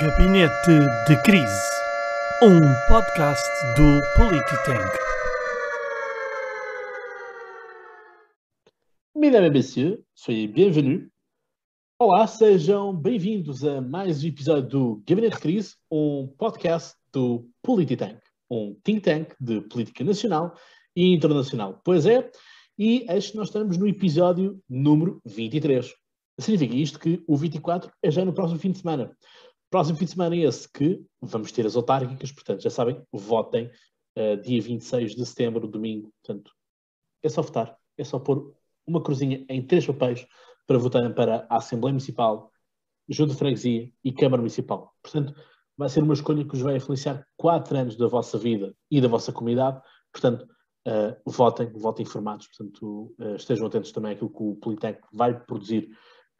Gabinete de Crise, um podcast do Polititank. Mesdames et messieurs, soyez bienvenus. Olá, sejam bem-vindos a mais um episódio do Gabinete de Crise, um podcast do Polititank, um think tank de política nacional e internacional. Pois é, e que nós estamos no episódio número 23. Significa isto que o 24 é já no próximo fim de semana. Próximo fim de semana é esse que vamos ter as autárquicas, portanto, já sabem, votem uh, dia 26 de setembro, domingo. Portanto, é só votar, é só pôr uma cruzinha em três papéis para votarem para a Assembleia Municipal, Junta de Freguesia e Câmara Municipal. Portanto, vai ser uma escolha que vos vai influenciar quatro anos da vossa vida e da vossa comunidade. Portanto, uh, votem, votem informados. Portanto, uh, estejam atentos também àquilo que o Politec vai produzir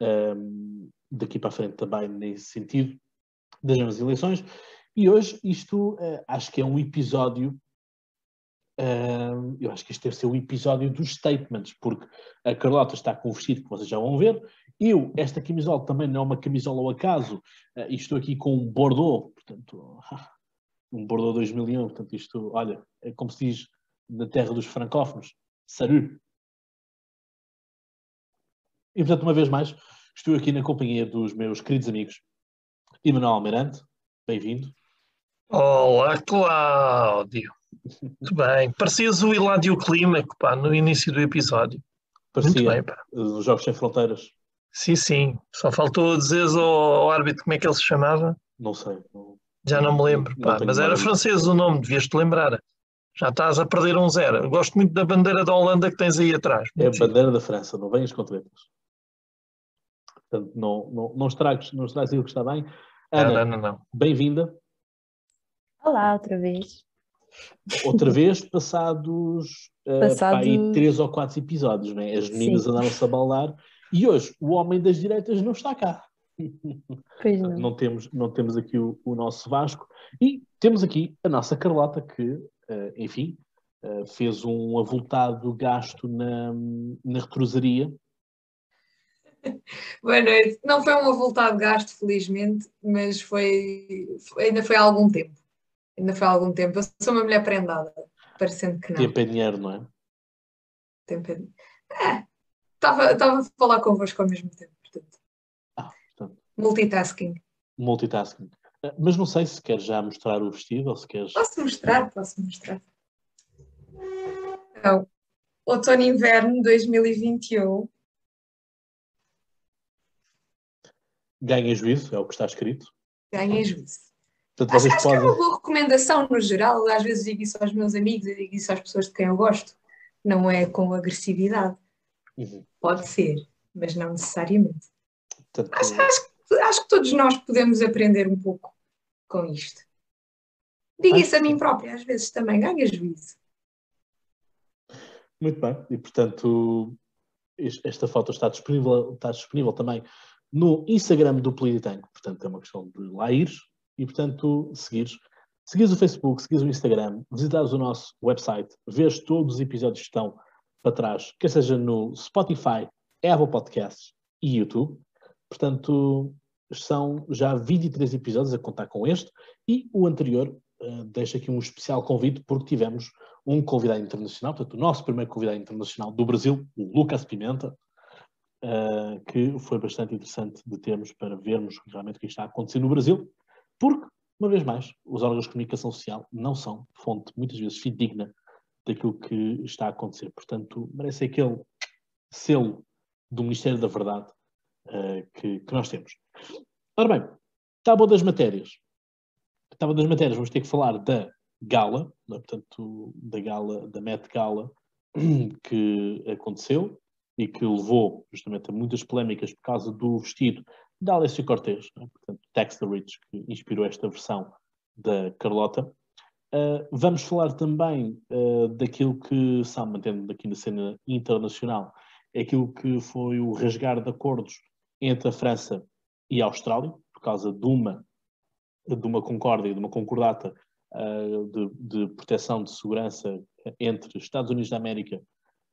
um, daqui para a frente também nesse sentido das novas eleições. E hoje isto uh, acho que é um episódio, uh, eu acho que este deve ser o episódio dos statements, porque a Carlota está com o vestido que vocês já vão ver, eu, esta camisola também não é uma camisola ao acaso, uh, e estou aqui com um Bordeaux, portanto, um Bordeaux 2001, portanto isto, olha, é como se diz na terra dos francófonos, salut. E, portanto, uma vez mais, estou aqui na companhia dos meus queridos amigos. Emanuel Almirante, bem-vindo. Olá, Cláudio. Muito bem. Parecias o Hiládio Clímaco, pá, no início do episódio. Parecia, Muito bem, pá. Os Jogos Sem Fronteiras. Sim, sim. Só faltou dizer ao, ao, árbitro como é que ele se chamava. Não sei. Não, Já não me lembro, pá. Mas era francês o nome, devias-te lembrar. Já estás a perder um zero. Gosto muito da bandeira da Holanda que tens aí atrás. É a bandeira da França, não venhas com tretas. Portanto, não, não, não estragues, não estragues aquilo que está bem. Ana, não, não, não. bem-vinda. Olá, outra vez. Outra vez, passados, Passado... uh, aí três ou quatro episódios, né? as meninas andaram-se a balar e hoje o homem das direitas não está cá. Pois não. não temos, não temos aqui o, o, nosso Vasco e temos aqui a nossa Carlota que, uh, enfim, uh, fez um avultado gasto na, na retrosaria Boa noite. Não foi um avultado gasto, felizmente, mas foi, ainda foi há algum tempo. Ainda foi há algum tempo. Eu sou uma mulher prendada, parecendo que não. Tempo é dinheiro, não é? Tempo é dinheiro. É, estava, estava a falar convosco ao mesmo tempo, portanto. Ah, portanto. Multitasking. Multitasking. Eh, mas não sei se queres já mostrar o vestido ou se queres. Posso mostrar, posso mostrar. Então, outono e inverno 2021 ganha juízo, é o que está escrito. Ganha juízo. Portanto, acho, acho podem... que é uma boa recomendação no geral. Às vezes digo isso aos meus amigos, eu digo isso às pessoas de quem eu gosto. Não é com agressividade. Uhum. Pode ser, mas não necessariamente. Portanto, acho, acho, acho, que todos nós podemos aprender um pouco com isto. Digo isso a mim própria, às vezes também ganha juízo. Muito bem, e portanto esta foto está disponível, está disponível também no Instagram do Polititank. Portanto, é uma questão de lá ires e, portanto, seguires. Seguires o Facebook, seguires o Instagram, visitares o nosso website, vês todos os episódios que estão para trás, quer seja no Spotify, Apple Podcasts e YouTube. Portanto, são já 23 episódios a contar com este e o anterior uh, deixa aqui um especial convite porque tivemos um convidado internacional, portanto, o nosso primeiro convidado internacional do Brasil, o Lucas Pimenta, uh, que foi bastante interessante de termos para vermos realmente o que está a acontecer no Brasil, porque, uma vez mais, os órgãos de comunicação social não são fonte, muitas vezes, fidedigna daquilo que está a acontecer. Portanto, merece aquele selo do Ministério da Verdade uh, que, que, nós temos. Ora bem, tábua das matérias. Tábua das matérias, vamos ter que falar da gala, né, portanto, da gala, da Met Gala que aconteceu, e que levou justamente a muitas polémicas por causa do vestido da Alessia Cortez, né? portanto, Tex the Rich, que inspirou esta versão da Carlota. Uh, vamos falar também uh, daquilo que, sabe, mantendo aqui na cena internacional, é aquilo que foi o rasgar de acordos entre a França e a Austrália, por causa de uma, de uma concórdia, de uma concordata uh, de, de proteção de segurança entre Estados Unidos da América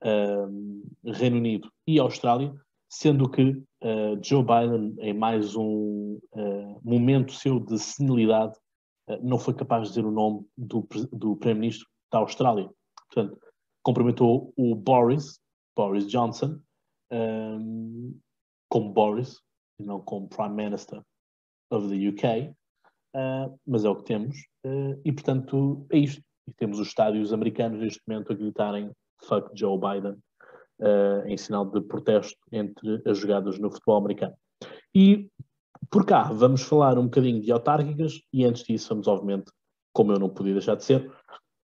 uh, Reino Unido e Austrália, sendo que uh, Joe Biden, em mais um uh, momento seu de senilidade, uh, não foi capaz de dizer o nome do, do Primeiro-Ministro da Austrália. Portanto, cumprimentou o Boris, Boris Johnson, um, como Boris, e não como Prime Minister of the UK, mas é o que temos, e portanto é isto. E temos os estádios americanos neste momento a gritarem fuck Joe Biden uh, em sinal de protesto entre as jogadas no futebol americano. E por cá vamos falar um bocadinho de autárquicas e antes disso vamos obviamente, como eu não podia deixar de ser,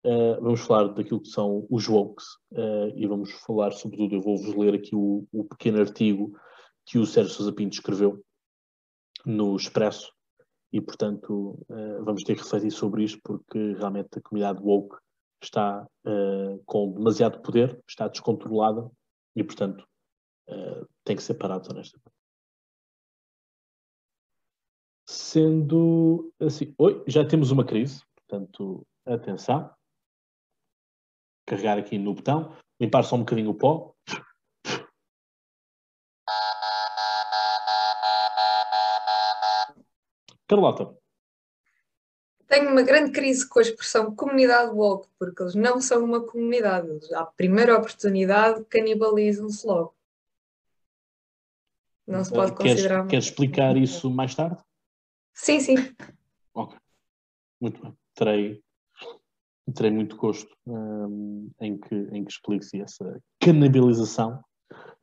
uh, vamos falar daquilo que são os wokes uh, e vamos falar sobretudo, eu vou-vos ler aqui o, o, pequeno artigo que o Sérgio Sousa Pinto escreveu no Expresso e portanto vamos ter que refletir sobre isto porque realmente a comunidade woke está uh, com demasiado poder, está descontrolada e, portanto, uh, tem que ser parado honestamente. Sendo assim, oi, já temos uma crise, portanto, atenção. Carregar aqui no botão, limpar só um bocadinho o pó. Carlota. Tenho uma grande crise com a expressão comunidade woke, porque eles não são uma comunidade. Eles, à primeira oportunidade, canibalizam-se logo. Não se pode queres, considerar. Queres explicar isso mais tarde? Sim, sim. Ok. Muito bem. Terei, terei muito gosto um, em que, em que explique-se essa canibalização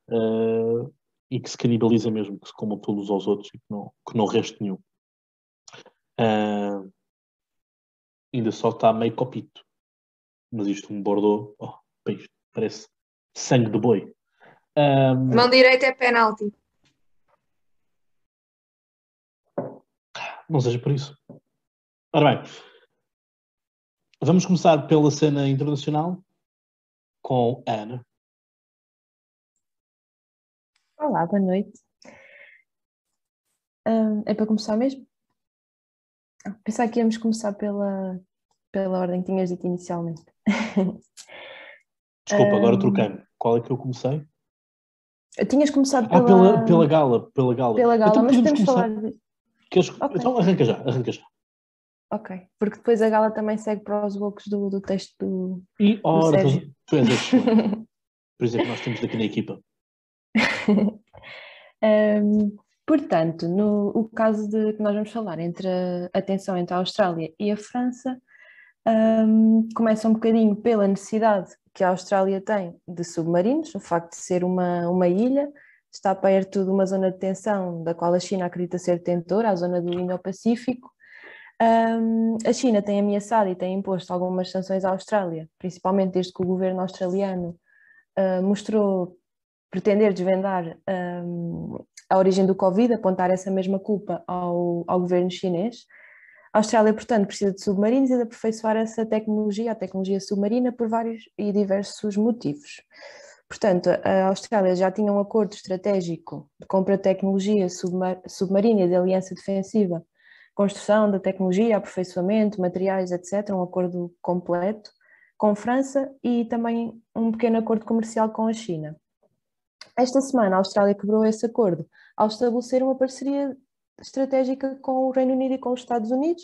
uh, e que se canibaliza mesmo, que se comam todos aos outros e que não, que não reste nenhum. Uh, ainda só está meio copito. Mas isto, um Bordeaux, oh, parece sangue de boi. Um... Mão direita é penalti. Não seja por isso. Ora bem, vamos começar pela cena internacional com Ana. Olá, boa noite. Um, é para começar mesmo? Pensava que íamos começar pela, pela ordem que tinhas dito inicialmente. Desculpa, agora troquei-me. Qual é que eu comecei? Tinhas começado pela... Ah, pela, pela gala. Pela gala, pela gala então, mas podemos começar... falar de... Queres... Okay. Então arranca já, arranca já. Ok, porque depois a gala também segue para os bocos do, do texto do. E ora, do tu és Por isso é nós temos aqui na equipa. um, Portanto, no o caso de que nós vamos falar entre a, tensão entre a Austrália e a França, um, começa um bocadinho pela necessidade que a Austrália tem de submarinos, o facto de ser uma, uma ilha, está perto de uma zona de tensão da qual a China acredita ser detentora, a zona do Indo-Pacífico. Um, a China tem ameaçado e tem imposto algumas sanções à Austrália, principalmente desde que o governo australiano uh, mostrou pretender desvendar um, a origem do Covid, apontar essa mesma culpa ao, ao governo chinês. A Austrália, portanto, precisa de submarinos e de aperfeiçoar essa tecnologia, a tecnologia submarina, por vários e diversos motivos. Portanto, a Austrália já tinha um acordo estratégico de compra de tecnologia submar submarina e de aliança defensiva, construção da tecnologia, aperfeiçoamento, materiais, etc., um acordo completo com França e também um pequeno acordo comercial com a China. Esta semana a Austrália quebrou esse acordo ao estabelecer uma parceria estratégica com o Reino Unido e com os Estados Unidos,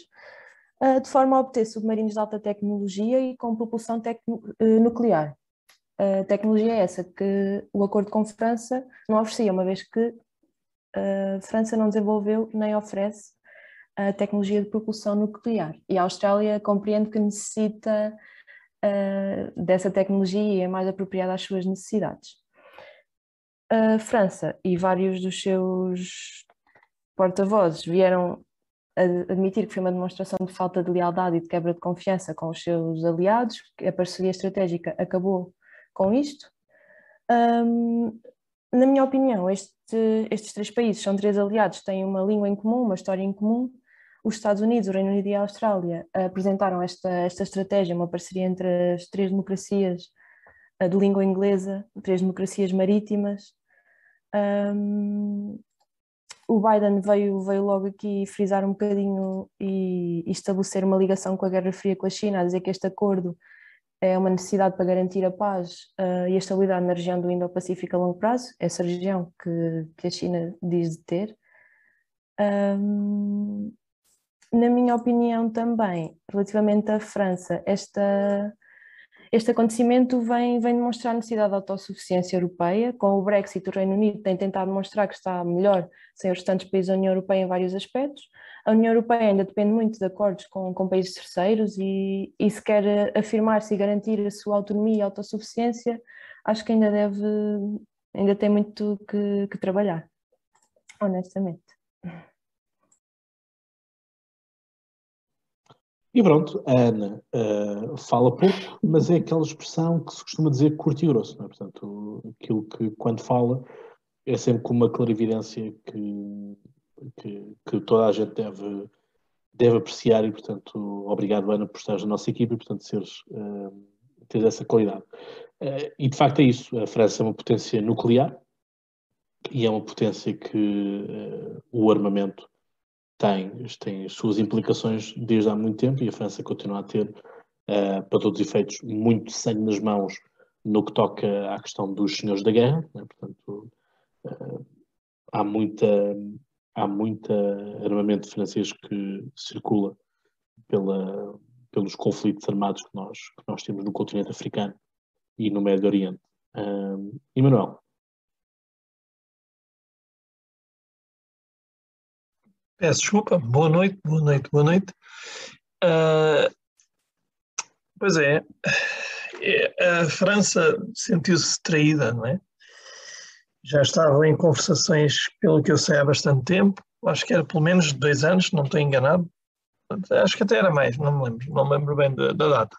uh, de forma a obter submarinos de alta tecnologia e com propulsão uh, nuclear. A tecnologia é essa que o acordo com França não oferecia, uma vez que a França não desenvolveu nem oferece a tecnologia de propulsão nuclear. E a Austrália compreende que necessita dessa tecnologia e é mais apropriada às suas necessidades a França e vários dos seus porta-vozes vieram admitir que foi uma demonstração de falta de lealdade e de quebra de confiança com os seus aliados, que a parceria estratégica acabou com isto. Um, na minha opinião, este, estes três países são três aliados, têm uma língua em comum, uma história em comum. Os Estados Unidos, o Reino Unido e a Austrália apresentaram esta, esta estratégia, uma parceria entre as três democracias de língua inglesa, três democracias marítimas. Um, o Biden veio, veio logo aqui frisar um bocadinho e, e, estabelecer uma ligação com a Guerra Fria com a China, a dizer que este acordo é uma necessidade para garantir a paz uh, e a estabilidade na região do Indo-Pacífico a longo prazo, essa região que, que a China diz de ter. Um, na minha opinião também, relativamente à França, esta, este acontecimento vem, vem demonstrar a necessidade de autossuficiência europeia. Com o Brexit, o Reino Unido tem tentado demonstrar que está melhor sem os restantes países da União Europeia em vários aspectos. A União Europeia ainda depende muito de acordos com, com países terceiros e, e se quer afirmar-se e garantir a sua autonomia e autossuficiência, acho que ainda deve, ainda tem muito que, que trabalhar, honestamente. E pronto, a Ana uh, fala pouco, mas é aquela expressão que se costuma dizer curto e grosso, não é? Portanto, aquilo que quando fala é sempre com uma clarividência que, que, que, toda a gente deve, deve apreciar e, portanto, obrigado Ana por estar na nossa equipe e, portanto, seres, uh, teres essa qualidade. Uh, e de facto é isso, a França é uma potência nuclear e é uma potência que o armamento tem, tem as suas implicações desde há muito tempo e a França continua a ter, uh, para todos os efeitos, muito sangue nas mãos no que toca à questão dos senhores da guerra. Né? Portanto, uh, há muita há muita armamento francês que circula pela, pelos conflitos armados que nós, que nós temos no continente africano e no Médio Oriente. Uh, Emanuel, Peço desculpa, boa noite, boa noite, boa noite. Uh, pois é, é, a França sentiu-se traída, não é? Já estava em conversações, pelo que eu sei, há bastante tempo, acho que era pelo menos dois anos, não estou enganado. Acho que até era mais, não me lembro, não me lembro bem da, da data.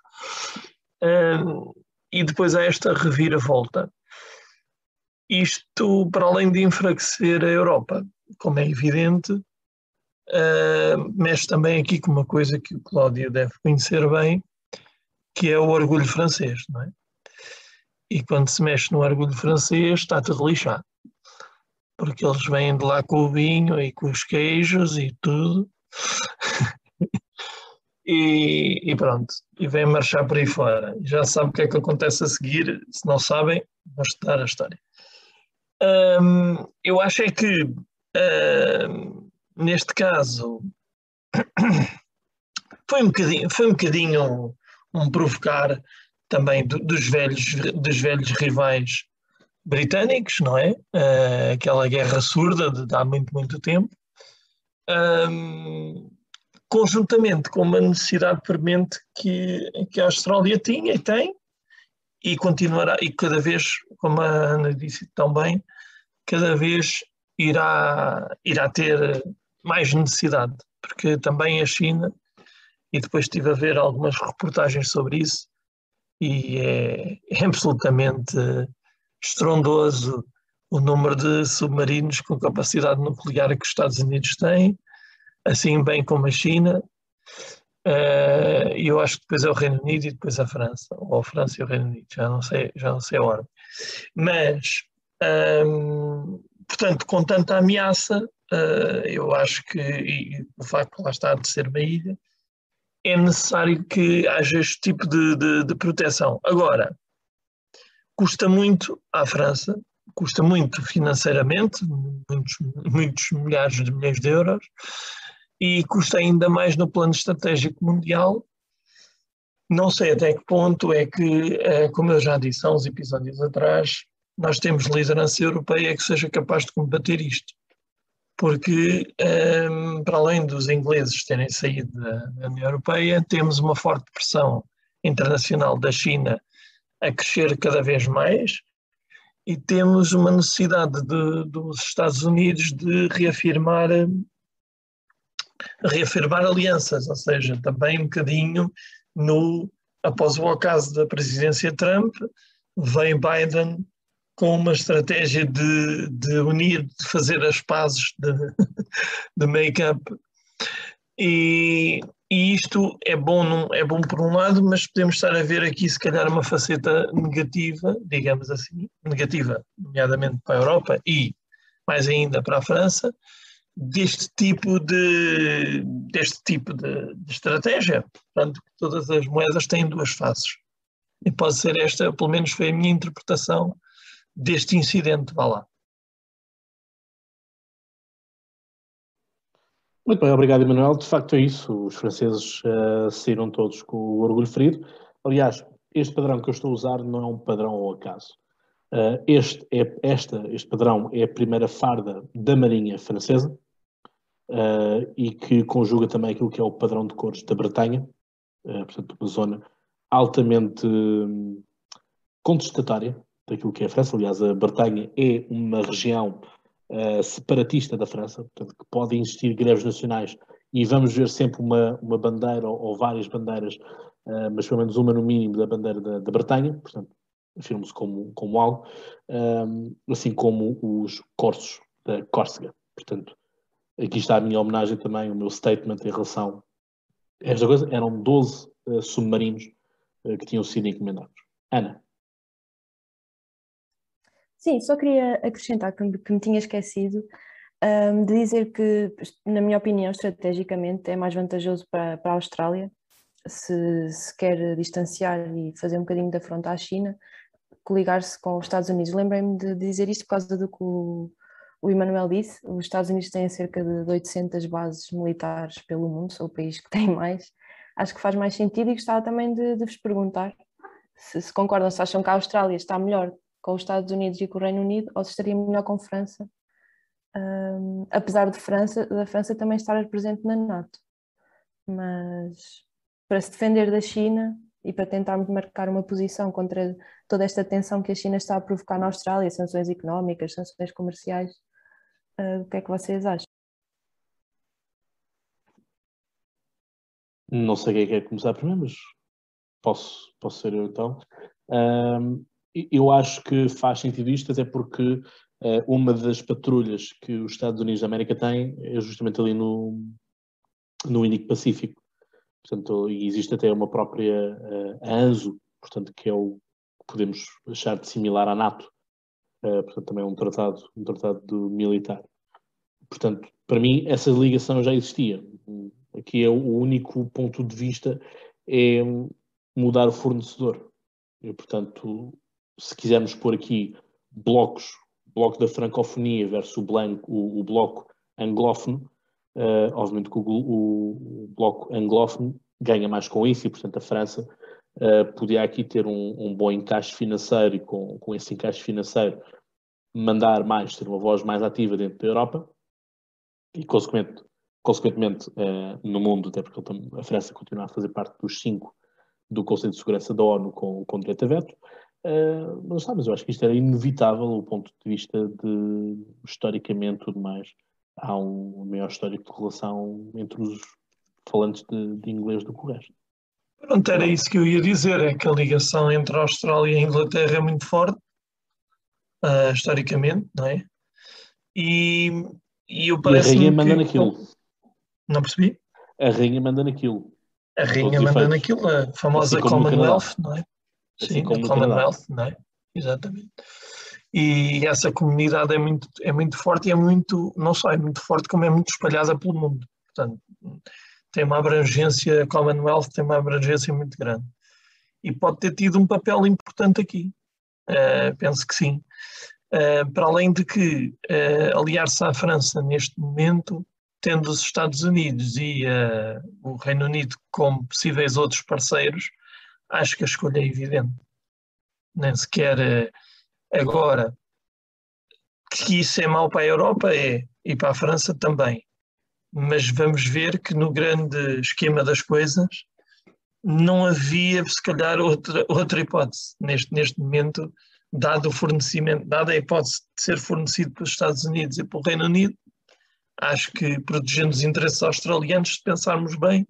Uh, e depois há esta reviravolta. Isto, para além de enfraquecer a Europa, como é evidente, uh, mexe também aqui com uma coisa que o Cláudio deve conhecer bem, que é o orgulho francês, não é? E quando se mexe no orgulho francês, está tudo lixado. Porque eles vêm de lá com o vinho e com os queijos e tudo. e, e, pronto, e vem marchar por aí fora. Já sabe o que é que acontece a seguir, se não sabem, vou estudar a história. Eu acho é que neste caso, foi um bocadinho, foi um, bocadinho um provocar também do, dos, velhos, dos velhos rivais britânicos, não é? Uh, aquela guerra surda de, de, há muito, muito tempo. Um, conjuntamente com uma necessidade premente que, que a Austrália tinha e tem, e continuará, e cada vez, como a Ana disse tão bem, cada vez irá, irá ter mais necessidade, porque também a China, e depois estive a ver algumas reportagens sobre isso, e é, é absolutamente estrondoso o número de submarinos com capacidade nuclear que os Estados Unidos têm, assim bem como a China. E eu acho que depois é o Reino Unido e depois a França, ou a França e o Reino Unido, já não sei, já não sei a ordem. Mas, ehm, portanto, com tanta ameaça, uh, eu acho que e, o facto de lá estar de ser uma ilha, é necessário que haja este tipo de, de, de proteção. Agora, custa muito à França, custa muito financeiramente, muitos, muitos milhares de milhões de euros, e custa ainda mais no plano estratégico mundial. Não sei até que ponto é que, eh, como eu já disse há uns episódios atrás, nós temos liderança europeia que seja capaz de combater isto porque, um, para além dos ingleses terem saído da, da União Europeia, temos uma forte pressão internacional da China a crescer cada vez mais e temos uma necessidade de, dos Estados Unidos de reafirmar reafirmar alianças, ou seja, também um bocadinho no após o ocaso da presidência Trump, vem Biden com uma estratégia de, de unir, de fazer as pazes de, de make-up. E, e, isto é bom, não, é bom por um lado, mas podemos estar a ver aqui se calhar uma faceta negativa, digamos assim, negativa, nomeadamente para a Europa e mais ainda para a França, deste tipo de, deste tipo de, de estratégia. Portanto, todas as moedas têm duas faces. E pode ser esta, pelo menos foi a minha interpretação deste incidente, vá lá. Muito bem, obrigado, Emanuel. De facto é isso. Os franceses uh, saíram todos com o orgulho ferido. Aliás, este padrão que eu estou a usar não é um padrão ao acaso. Uh, este, é, esta, este padrão é a primeira farda da Marinha Francesa uh, e que conjuga também aquilo que é o padrão de cores da Bretanha, portanto, uma zona altamente hum, contestatária daquilo que é a França. Aliás, a Bretanha é uma região uh, separatista da França, portanto, que podem existir greves nacionais e vamos ver sempre uma, uma bandeira ou, ou várias bandeiras, uh, mas pelo menos uma no mínimo da bandeira da, da Bretanha, portanto, afirmo-se como, como algo, um, assim como os corsos da Córcega. Portanto, aqui está a minha homenagem também, o meu statement em relação a esta coisa. Eram 12 uh, submarinos uh, que tinham sido encomendados. Ana. Sim, só queria acrescentar que, que me tinha esquecido um, de dizer que, na minha opinião, estrategicamente é mais vantajoso para, para a Austrália se, se quer distanciar e fazer um bocadinho da fronte à China, coligar-se com os Estados Unidos. Lembrei-me de dizer isto por causa do que o, o Emmanuel disse. Os Estados Unidos têm cerca de 800 bases militares pelo mundo, são o país que tem mais. Acho que faz mais sentido e gostava também de, de vos perguntar se, se concordam, se acham que a Austrália está melhor com os Estados Unidos e com o Reino Unido, ou se estaria melhor com França, um, apesar de França, da França também estar presente na NATO. Mas para se defender da China e para tentarmos marcar uma posição contra toda esta tensão que a China está a provocar na Austrália, sanções económicas, sanções comerciais, uh, o que é que vocês acham? Não sei quem quer começar primeiro, mas posso, posso ser eu então. Um, eu acho que faz sentido isto, até porque uh, uma das patrulhas que os Estados Unidos da América têm é justamente ali no, no Índico Pacífico. Portanto, existe até uma própria uh, ANZO, portanto, que é o que podemos achar de similar à NATO. Uh, portanto, também é um tratado, um tratado militar. Portanto, para mim, essa ligação já existia. Aqui é o único ponto de vista é mudar o fornecedor. E, portanto, se quisermos pôr aqui blocos, bloco da francofonia versus o, blanco, o, o bloco anglófono, uh, obviamente que o, o, bloco anglófono ganha mais com isso e, portanto, a França uh, podia aqui ter um, um, bom encaixe financeiro e com, com esse encaixe financeiro mandar mais, ter uma voz mais ativa dentro da Europa e, consequentemente, consequentemente uh, no mundo, até porque a França continua a fazer parte dos cinco do Conselho de Segurança da ONU com, com direito a veto, Uh, mas, sabe, mas eu acho que isto era inevitável do ponto de vista de, historicamente, tudo mais. Há um maior histórico de relação entre os falantes de, de inglês do que o resto. Pronto, era isso que eu ia dizer, é que a ligação entre a Austrália e a Inglaterra é muito forte, uh, historicamente, não é? E, e eu parece. E a rainha manda que... naquilo. Não percebi? A rainha manda naquilo. A rainha manda naquilo, a famosa assim Commonwealth, não é? Assim Sim, como Commonwealth, não é? Exatamente. E essa comunidade é muito, é muito forte e é muito, não só é muito forte, como é muito espalhada pelo mundo. Portanto, tem uma abrangência, a Commonwealth tem uma abrangência muito grande. E pode ter tido um papel importante aqui. Uh, penso que sim. Uh, para além de que uh, aliar-se à França neste momento, tendo os Estados Unidos e o Reino Unido como possíveis outros parceiros, acho que a escolha é evidente. Nem sequer eh, agora que isso é mau para a Europa é e para a França também. Mas vamos ver que no grande esquema das coisas não havia se calhar outra, outra hipótese neste, neste momento, dado o fornecimento, dada a hipótese de ser fornecido pelos Estados Unidos e pelo Reino Unido, acho que protegendo os interesses australianos, se pensarmos bem,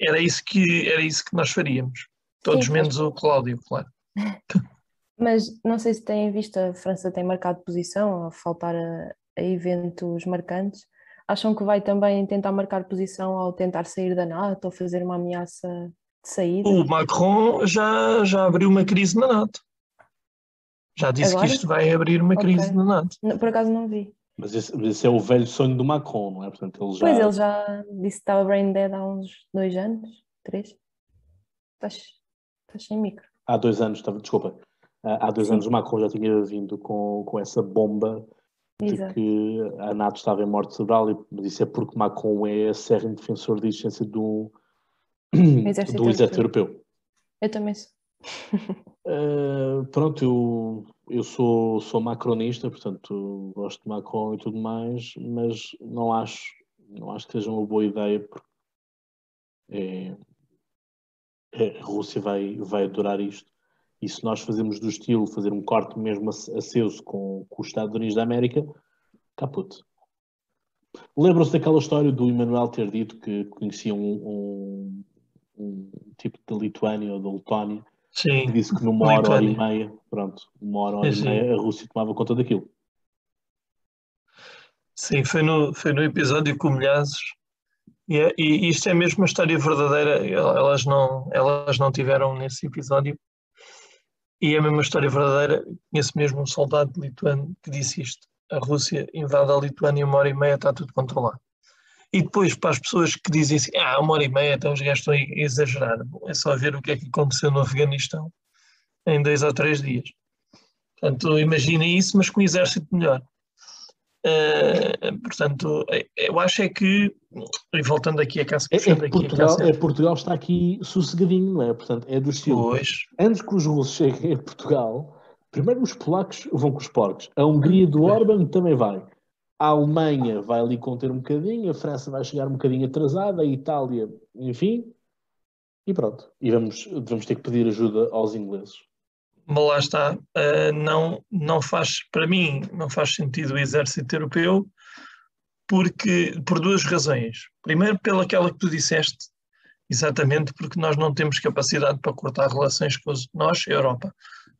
era isso que, era isso que nós faríamos. Todos Sim, menos o Cláudio, claro. Mas não sei se têm visto, a França tem marcado posição a faltar a, a, eventos marcantes. Acham que vai também tentar marcar posição ao tentar sair da NATO ou fazer uma ameaça de saída? O Macron já, já abriu uma crise na NATO. Já disse Agora? que isto vai abrir uma okay. crise na NATO. Por acaso não vi. Mas esse, esse, é o velho sonho do Macron, não é? Portanto, ele já... Pois ele já disse que estava brain dead há uns dois anos, três. Estás, estás sem micro. há dois anos, estava, desculpa, há dois Sim. anos o Macron já tinha vindo com, com essa bomba de Exato. que a NATO estava em morte cerebral, mas isso é porque Macron é sérrimo defensor da existência do, exército, do exército europeu. europeu. Eu também sou. uh, pronto, eu, eu sou, sou macronista, portanto gosto de Macron e tudo mais, mas não acho, não acho que seja uma boa ideia porque é, a Rússia vai, vai adorar isto. E se nós fazemos do estilo, fazer um corte mesmo aceso com, com os Estados Unidos da América, caput. Lembram-se daquela história do Emmanuel ter dito que conhecia um, um, um tipo de Lituânia ou de Letónia Sim. que disse que numa hora, hora e meia, pronto, uma hora, hora e meia a Rússia tomava conta daquilo. Sim, foi no, foi no episódio com Milhazes e, é, e isto é mesmo uma história verdadeira, elas não, elas não tiveram nesse episódio e é a mesma história verdadeira, conheço mesmo um soldado lituano que disse isto, a Rússia invade a Lituânia uma hora e meia está tudo controlado. E depois, para as pessoas que dizem assim, ah, uma hora e meia, então os gajos estão a exagerar. Bom, é só ver o que é que aconteceu no Afeganistão em dois ou três dias. Portanto, imaginem isso, mas com um exército melhor. Uh, portanto, é, eu acho é que, e voltando aqui a casa, é, é, Portugal, é Portugal está aqui sossegadinho, não é? Portanto, é do estilo. Pois. Antes que os russos cheguem a Portugal, primeiro os polacos vão com os porcos. A Hungria do Orban também vai. A Alemanha vai ali conter um bocadinho, a França vai chegar um bocadinho atrasada, a Itália, enfim, e pronto. E vamos, vamos ter que pedir ajuda aos ingleses. Mas lá está, uh, não, não faz, para mim, não faz sentido o exército europeu, porque, por duas razões. Primeiro, pelaquela que tu disseste, exatamente porque nós não temos capacidade para cortar relações com os, nós, Europa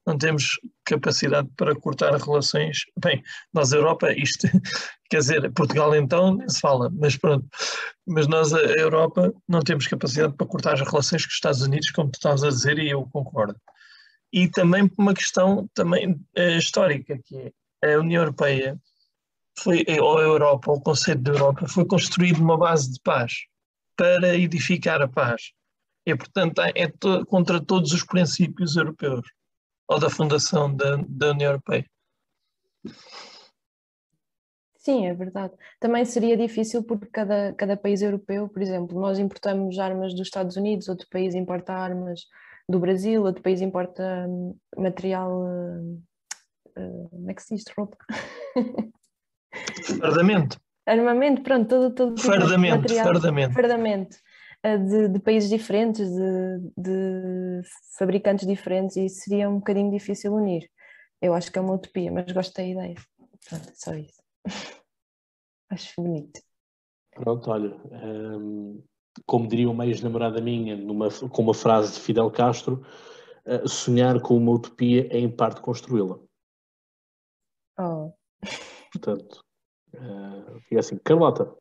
não temos capacidade para cortar relações. Bem, nós, Europa, isto, quer dizer, Portugal então nem se fala, mas pronto. Mas nós, a Europa, não temos capacidade para cortar as relações com os Estados Unidos, como tu estavas a dizer, e eu concordo. E também por uma questão também uh, histórica, que é a União Europeia, foi, ou a Europa, ou o conceito da Europa, foi construído numa base de paz, para edificar a paz. E, portanto, é to contra todos os princípios europeus ou da fundação da, da União Europeia. Sim, é verdade. Também seria difícil porque cada, cada país europeu, por exemplo, nós importamos armas dos Estados Unidos, outro país importa armas do Brasil, outro país importa hum, material. Uh, como é que se diz? Roupa? Fardamento. Armamento, pronto, todo, todo tipo fardamento, material. Fardamento. Fardamento. Eh, de, de países diferentes, de, de, fabricantes diferentes, e seria um bocadinho difícil unir. Eu acho que é uma utopia, mas gosto da ideia. Pronto, só isso. acho bonito. Pronto, olha, como diria uma ex-namorada minha, numa, com uma frase de Fidel Castro, uh, sonhar com uma utopia é em parte construí-la. Oh. Portanto, uh, é assim, Carlota.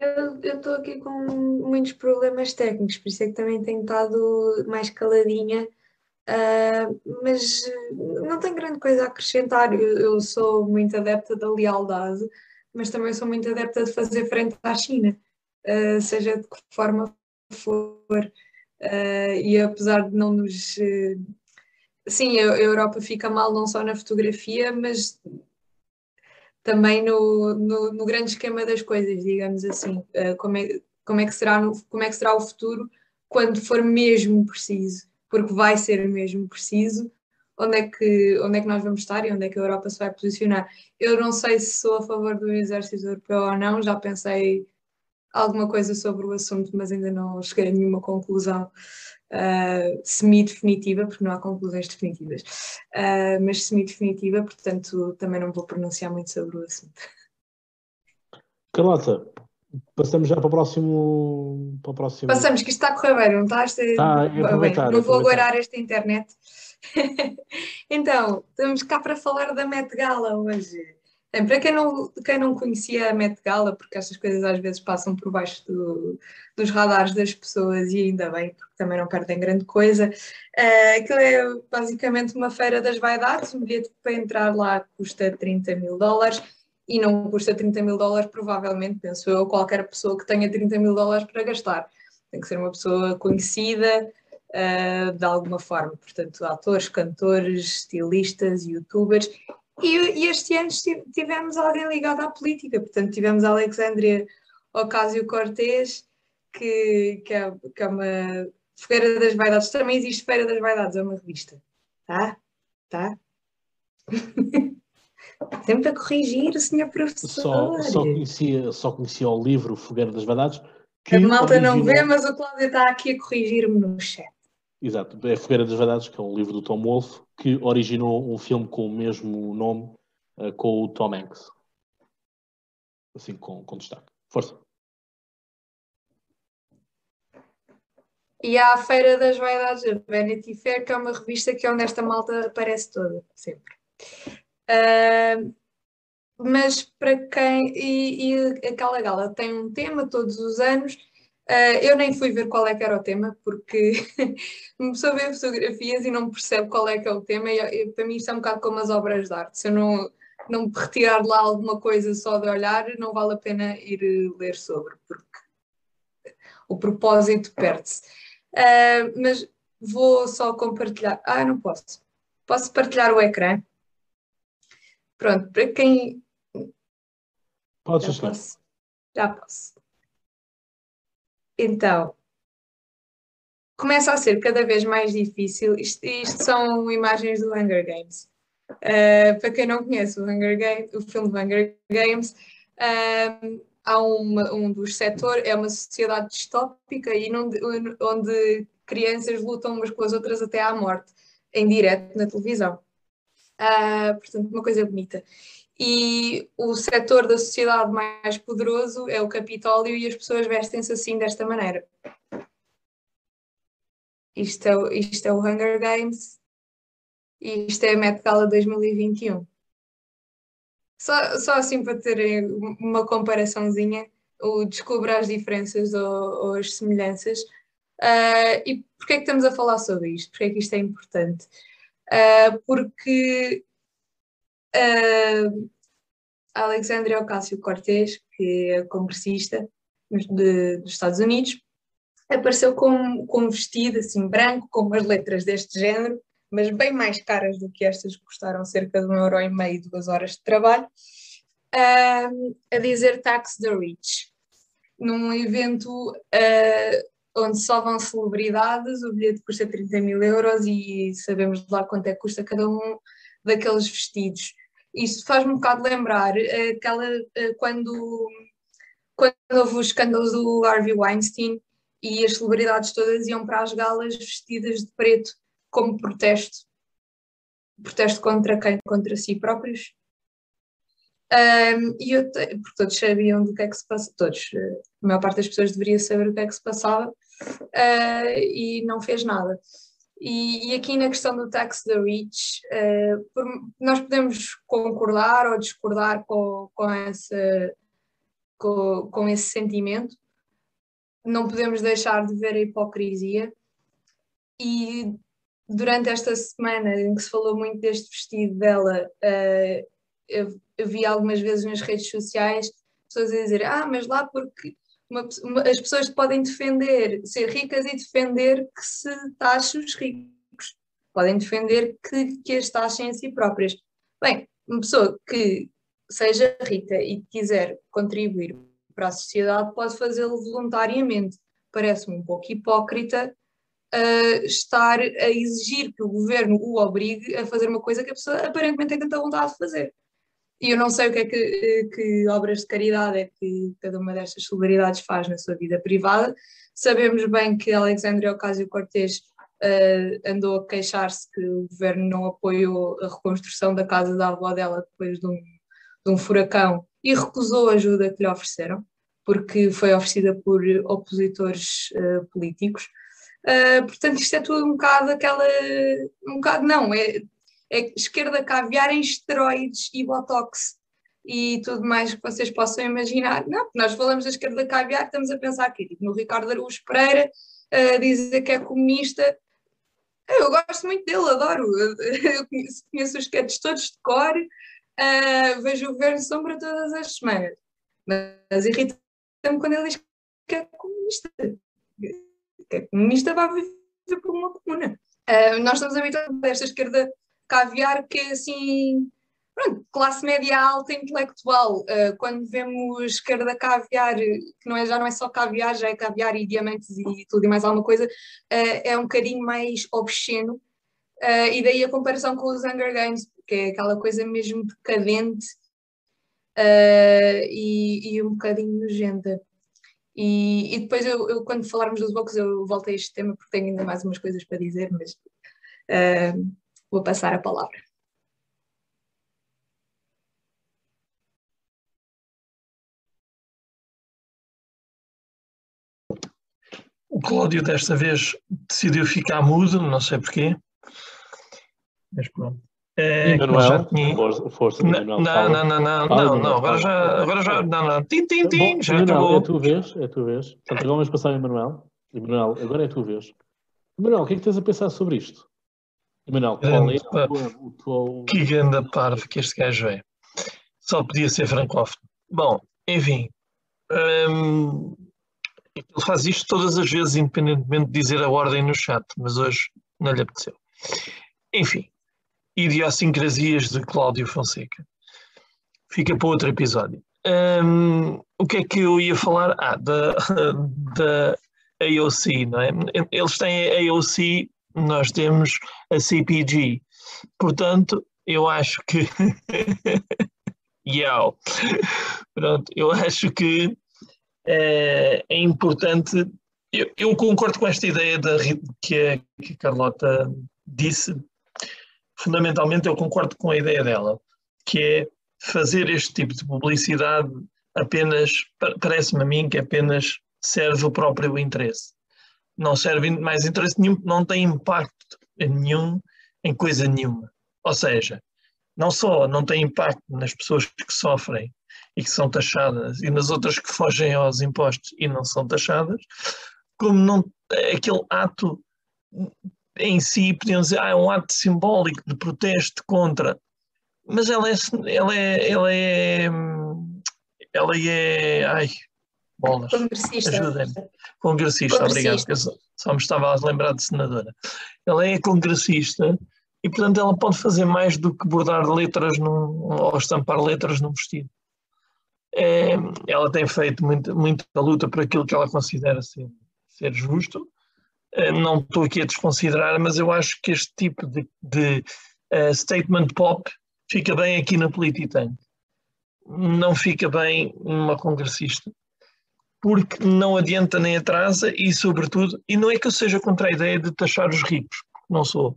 Eu estou aqui com muitos problemas técnicos, por isso é que também tenho estado mais caladinha, uh, mas não tenho grande coisa a acrescentar. Eu, eu, sou muito adepta da lealdade, mas também sou muito adepta de fazer frente à China, uh, seja de que forma for. Uh, e apesar de não nos. sim, a Europa fica mal não só na fotografia, mas também no, no, no, grande esquema das coisas, digamos assim. Uh, como, é, como, é que será no, como é que será o futuro quando for mesmo preciso? Porque vai ser mesmo preciso. Onde é, que, onde é que nós vamos estar e onde é que a Europa se vai posicionar? Eu não sei se sou a favor do exército europeu ou não, já pensei alguma coisa sobre o assunto, mas ainda não cheguei a nenhuma conclusão uh, semi-definitiva, porque não há conclusões definitivas, uh, mas semi-definitiva, portanto também não vou pronunciar muito sobre o assunto. Carlota, passamos já para o próximo. Para o próximo... Passamos, que isto está a correr bem, não está? Ah, bem, não vou aguardar esta internet. então, estamos cá para falar da Met Gala hoje. Bem, para quem não, quem não conhecia a Met Gala, porque estas coisas às vezes passam por baixo do, dos radares das pessoas e ainda bem, porque também não perdem grande coisa, uh, aquilo é basicamente uma feira das vaidades, um bilhete para entrar lá custa 30 mil dólares e não custa 30 mil dólares, provavelmente, penso eu, qualquer pessoa que tenha 30 mil dólares para gastar. Tem que ser uma pessoa conhecida, uh, de alguma forma. Portanto, atores, cantores, estilistas, youtubers. E, e, este ano tivemos alguém ligado à política, portanto, tivemos a Alexandria Ocasio-Cortez, que, que, é, que é uma Feira das Vaidades. Também existe Feira das Vaidades, é uma revista. Tá? Tá? Sempre a corrigir, senhor professor. Só, só, conhecia, só conhecia o livro Fogueira das Vaidades. a malta não vê, mas o Cláudio está aqui a corrigir-me no chat. Exato, é Fogueira das Vaidades, que é um livro do Tom Wolfe, que originou um filme com o mesmo nome, uh, com o Tom Hanks. Assim, com, com destaque. Força. E há a Feira das Vaidades, a Vanity Fair, que é uma revista que é onde esta malta aparece toda, sempre. Uh, mas para quem. E, e, aquela gala tem um tema todos os anos. Uh, eu nem fui ver qual é que era o tema, porque começou a ver fotografias e não percebe qual é que é o tema. E, e, para mim isto é um bocado como as obras de arte. Se eu não, não retirar de lá alguma coisa só de olhar, não vale a pena ir ler sobre, porque o propósito perde-se. Uh, mas vou só compartilhar. Ah, não posso. Posso partilhar o ecrã? Pronto, para quem. Podes já posso. Já posso. Então, começa a ser cada vez mais difícil. Isto, isto são imagens do Hunger Games. Uh, para quem não conhece o, Hunger Game, o filme do Hunger Games, uh, há uma, um dos setores, é uma sociedade distópica e onde, onde crianças lutam umas com as outras até à morte, em direto na televisão. Uh, portanto, uma coisa bonita. E o setor da sociedade mais poderoso é o Capitólio e as pessoas vestem-se assim desta maneira. Isto é, isto é o Hunger Games e isto é a Met Gala 2021. Só, só assim para terem uma comparaçãozinha, o descubra as diferenças ou, ou as semelhanças. Uh, e porquê é que estamos a falar sobre isto? Porquê é que isto é importante? Uh, porque uh, Alexandria Ocasio-Cortez, que é congressista de, dos Estados Unidos, apareceu com, com um vestido assim branco, com umas letras deste género, mas bem mais caras do que estas, que custaram cerca de um euro e meio, duas horas de trabalho, a dizer Tax the Rich. Num evento uh, onde só vão celebridades, o bilhete custa 30 mil euros e sabemos lá quanto é que custa cada um daqueles vestidos. Isto faz-me um bocado lembrar aquela, uh, quando, quando houve os escândalos do Harvey Weinstein e as celebridades todas iam para as galas vestidas de preto como protesto. Protesto contra quem? Contra si próprios. Um, e eu, porque todos sabiam do que é que se passa, todos, a maior parte das pessoas deveria saber o que é que se passava uh, e não fez nada. E, e, aqui na questão do tax the rich, uh, por, nós podemos concordar ou discordar com, com, essa, com, com esse sentimento, não podemos deixar de ver a hipocrisia. E durante esta semana em que se falou muito deste vestido dela, uh, eu, eu, vi algumas vezes nas redes sociais pessoas a dizer: Ah, mas lá porque uma, uma, as pessoas podem defender ser ricas e defender que se taxem os ricos, podem defender que, que as taxem a si próprias. Bem, uma pessoa que seja rica e quiser contribuir para a sociedade pode fazê-lo voluntariamente. Parece-me um pouco hipócrita uh, estar a exigir que o governo o obrigue a fazer uma coisa que a pessoa aparentemente tem tanta vontade de fazer. E eu não sei o que é que, que obras de caridade é que cada uma destas celebridades faz na sua vida privada. Sabemos bem que Alexandria Ocasio-Cortez uh, andou a queixar-se que o governo não apoiou a reconstrução da casa da avó dela depois de um, de um furacão e recusou a ajuda que lhe ofereceram, porque foi oferecida por opositores uh, políticos. Uh, portanto, isto é tudo um bocado aquela. Um bocado, não, é esquerda caviar em esteroides e botox e tudo mais que vocês possam imaginar. Não, nós falamos da esquerda caviar, estamos a pensar aqui, tipo, no Ricardo Araújo Pereira, uh, dizer que é comunista. Eu gosto muito dele, adoro. Eu conheço, conheço os sketches todos de cor, uh, vejo o Governo Sombra todas as semanas. Mas irrita-me quando ele diz que é comunista que é comunista vai por uma comuna. Uh, nós estamos habituados a esta esquerda caviar que é assim, pronto, classe média alta intelectual. Uh, quando vemos esquerda caviar, que não é, já não é só caviar, já é caviar e diamantes e tudo e mais alguma coisa, uh, é um bocadinho mais obsceno. e daí a comparação com os Hunger Games, que é aquela coisa mesmo decadente e, e um bocadinho nojenta. E, e depois, eu, eu, quando falarmos dos blocos, eu volto a este tema porque tenho ainda mais umas coisas para dizer, mas uh, vou passar a palavra. O Cláudio desta vez decidiu ficar mudo, não sei porquê. Mas pronto. É, Manuel, tinha... força, não, não, não, não, não, não, não, agora já, agora já, não, não, tim, tim, tim, já Manuel, acabou. É a tua vez, é a tua vez. Portanto, agora vamos passar em Manuel. E Manuel, agora é a tua vez. Manuel, o que é que tens a pensar sobre isto? Manuel, qual é o teu... Que grande parvo que este gajo é. Só podia ser francófono. Bom, enfim, hum, ele faz isto todas as vezes, independentemente de dizer a ordem no chat, mas hoje não lhe apeteceu. Enfim, idiosincrasias de Cláudio Fonseca. Fica para outro episódio. Um, o que é que eu ia falar? Ah, da, da AOC, não é? Eles têm a AOC, nós temos a CPG. Portanto, eu acho que. Yo. Pronto, eu acho que é, é importante. Eu, eu, concordo com esta ideia da, que, a, que a Carlota disse fundamentalmente eu concordo com a ideia dela, que é fazer este tipo de publicidade apenas, parece-me a mim que apenas serve o próprio interesse. Não serve mais interesse nenhum, não tem impacto nenhum em coisa nenhuma. Ou seja, não só não tem impacto nas pessoas que sofrem e que são taxadas e nas outras que fogem aos impostos e não são taxadas, como não aquele ato em si podiam dizer ah, é um ato simbólico de protesto contra, mas ela é, ela é, ela é, ela é, ai, bolas, congressista, ajudem-me, congressista, obrigado, eu só, me estava a lembrar de senadora. Ela é congressista e, portanto, ela pode fazer mais do que bordar letras num, ou estampar letras num vestido. É, ela tem feito muita, muita luta por aquilo que ela considera ser, ser justo, eh, não estou aqui a desconsiderar, mas eu acho que este tipo de, de uh, statement pop fica bem aqui na Polititank. Não fica bem numa congressista, porque não adianta nem atrasa e, sobretudo, e não é que eu seja contra a ideia de taxar os ricos, não sou.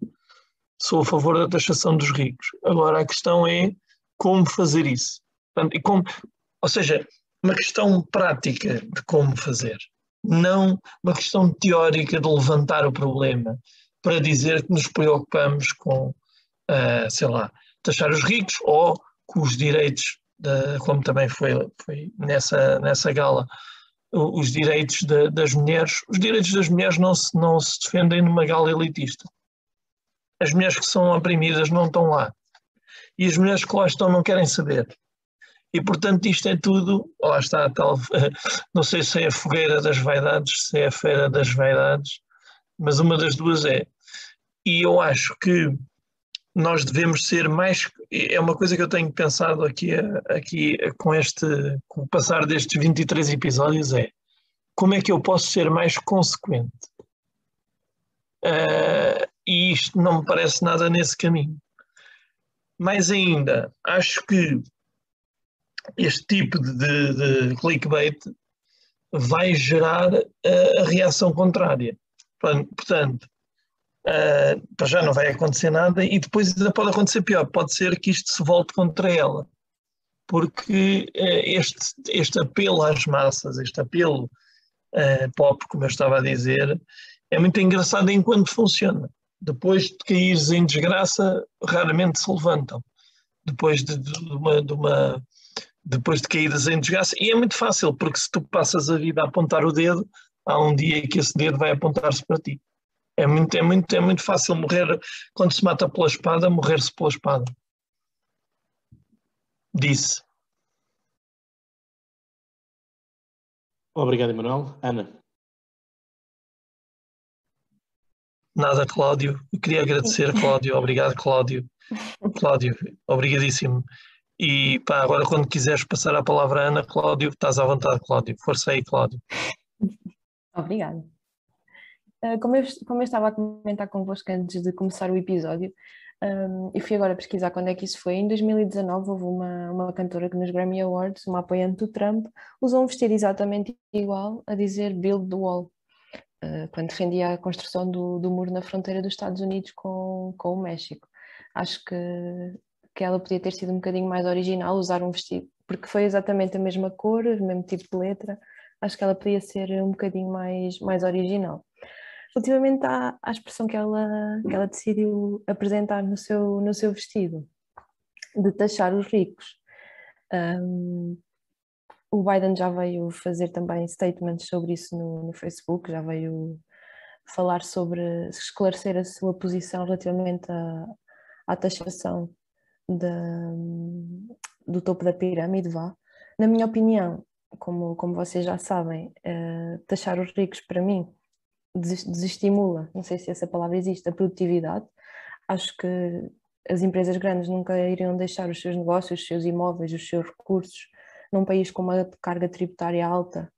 Sou a favor da taxação dos ricos. Agora, a questão é como fazer isso. Portanto, e como, ou seja, uma questão prática de como fazer não uma questão teórica de levantar o problema para dizer que nos preocupamos com, uh, sei lá, taxar os ricos ou com os direitos, de, como também foi, foi nessa, nessa gala, os direitos de, das mulheres. Os direitos das mulheres não se, não se defendem numa gala elitista. As mulheres que são oprimidas não estão lá. E as mulheres que lá estão não querem saber. E, portanto, isto é tudo, lá está, tal, não sei se é a fogueira das vaidades, se é a feira das vaidades, mas uma das duas é. E eu acho que nós devemos ser mais. É uma coisa que eu tenho pensado aqui, aqui com este, com o passar destes 23 episódios: é como é que eu posso ser mais consequente? Uh, e isto não me parece nada nesse caminho. Mais ainda, acho que este tipo de, de clickbait vai gerar uh, a reação contrária. Portanto, uh, para já não vai acontecer nada e depois ainda pode acontecer pior, pode ser que isto se volte contra ela. Porque uh, este, este apelo às massas, este apelo uh, pop, como eu estava a dizer, é muito engraçado enquanto funciona. Depois de caíres em desgraça, raramente se levantam. Depois de, de, uma, de uma depois de caídas em desgraça. E é muito fácil, porque se tu passas a vida a apontar o dedo, há um dia que esse dedo vai apontar-se para ti. É muito, é, muito, é muito fácil morrer, quando se mata pela espada, morrer-se pela espada. Disse. Obrigado, Emanuel. Ana. Nada, Cláudio. Eu queria agradecer, Cláudio. Obrigado, Cláudio. Cláudio, obrigadíssimo. E pá, agora quando quiseres passar a palavra à Ana, Cláudio, estás à vontade, Cláudio. Força aí, Cláudio. Obrigada. Ah, como eu, como eu estava a comentar convosco antes de começar o episódio, um, e fui agora pesquisar quando é que isso foi. Em 2019 houve uma, uma cantora que nos Grammy Awards, uma apoiante do Trump, usou um vestido exatamente igual a dizer Build the Wall, uh, quando defendia a construção do, do muro na fronteira dos Estados Unidos com, com o México. Acho que, que ela podia ter sido um bocadinho mais original, usar um vestido, porque foi exatamente a mesma cor, o mesmo tipo de letra. Acho que ela podia ser um bocadinho mais, mais original relativamente à, à expressão que ela, que ela decidiu apresentar no seu, no seu vestido, de taxar os ricos. Um, o Biden já veio fazer também statements sobre isso no, no Facebook, já veio falar sobre, esclarecer a sua posição relativamente à, à taxação do topo da pirâmide, vá. Na minha opinião, como, como vocês já sabem, uh, taxar os ricos para mim desestimula, não sei se essa palavra existe, a produtividade. Acho que as empresas grandes nunca iriam deixar os seus negócios, os seus imóveis, os seus recursos num país com uma carga tributária alta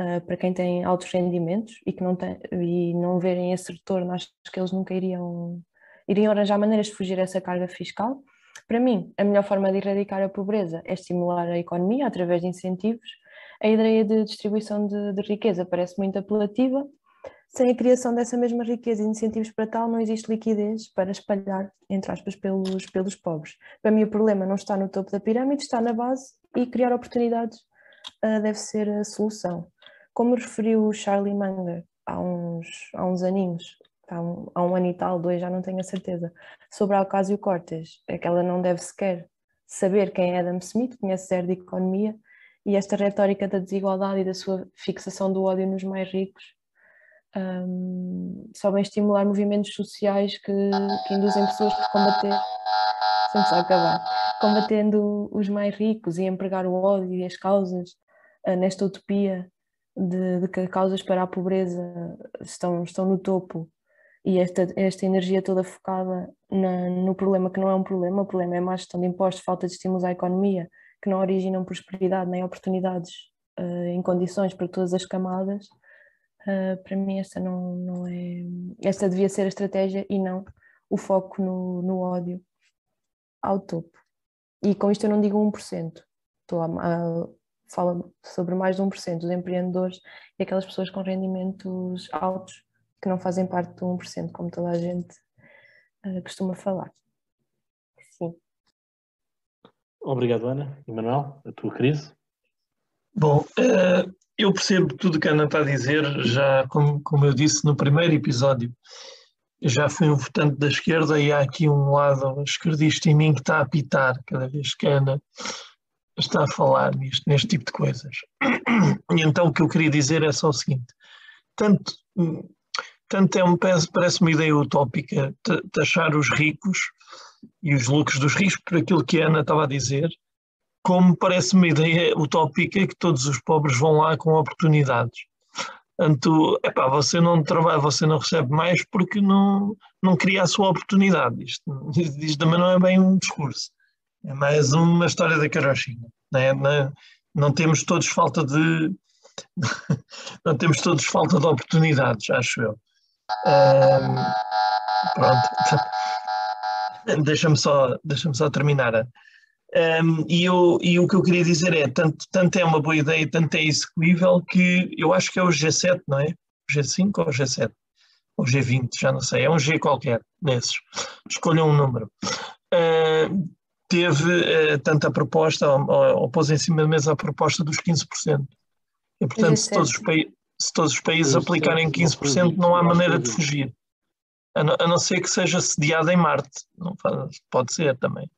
uh, para quem tem altos rendimentos e que não tem, e não verem esse retorno, acho que eles nunca iriam iriam arranjar maneiras de fugir essa carga fiscal. Para mim, a melhor forma de erradicar a pobreza é estimular a economia através de incentivos. A ideia de distribuição de, de riqueza parece muito apelativa, sem a criação dessa mesma riqueza e incentivos para tal, não existe liquidez para espalhar, entre aspas, pelos, pelos pobres. Para mim, o problema não está no topo da pirâmide, está na base e criar oportunidades uh, deve ser a solução. Como referiu Charlie Munger há uns, há uns aninhos, há um, há um ano e tal, dois, já não tenho a certeza, sobre a Ocasio Cortes, é que ela não deve sequer saber quem é Adam Smith, conhece zero de economia, e esta retórica da desigualdade e da sua fixação do ódio nos mais ricos um, só bem estimular movimentos sociais que, que induzem pessoas a combater, sempre só acabar, combatendo os mais ricos e empregar o ódio e as causas uh, nesta utopia de, de, que causas para a pobreza estão, estão no topo e esta, esta energia toda focada na, no problema que não é um problema, o problema é má gestão de impostos, falta de estímulos à economia, que não originam prosperidade nem oportunidades uh, em condições para todas as camadas, Uh, para mim esta não, não é. Esta devia ser a estratégia e não o foco no, no ódio ao topo. E com isto eu não digo 1%. Estou a, a, falo sobre mais de 1% dos empreendedores e aquelas pessoas com rendimentos altos que não fazem parte do 1%, como toda a gente uh, costuma falar. Sim. Obrigado, Ana. Emanuel, a tua crise? Bom, uh, eu percebo tudo o que a Ana está a dizer, já como, como eu disse no primeiro episódio, já fui um votante da esquerda e há aqui um lado esquerdista em mim que está a apitar cada vez que a Ana está a falar nisto, neste tipo de coisas. E então o que eu queria dizer é só o seguinte, tanto, tanto é um, parece uma ideia utópica taxar os ricos e os lucros dos ricos por aquilo que a Ana estava a dizer, como parece uma ideia utópica que todos os pobres vão lá com oportunidades. Portanto, epá, você não trabalha, você não recebe mais porque não, não cria a sua oportunidade. Isto, isto também não é bem um discurso. É mais uma história da carochinha. Não, é? não, não temos todos falta de não temos todos falta de oportunidades, acho eu. Um, pronto. Deixa-me só, deixa só terminar. Um, e, eu, e, o que eu queria dizer é, tanto, tanto é uma boa ideia, tanto é execuível, que eu acho que é o G7, não é? O G5 ou o G7? Ou G20, já não sei, é um G qualquer nesses. Escolham um número. Uh, teve uh, tanta proposta, ou, ou, pôs em cima da mesa a proposta dos 15%. E, portanto, se todos, os se todos os países aplicarem 15%, não há maneira de fugir. A não, a não ser que seja sediado em Marte. Não, pode ser também.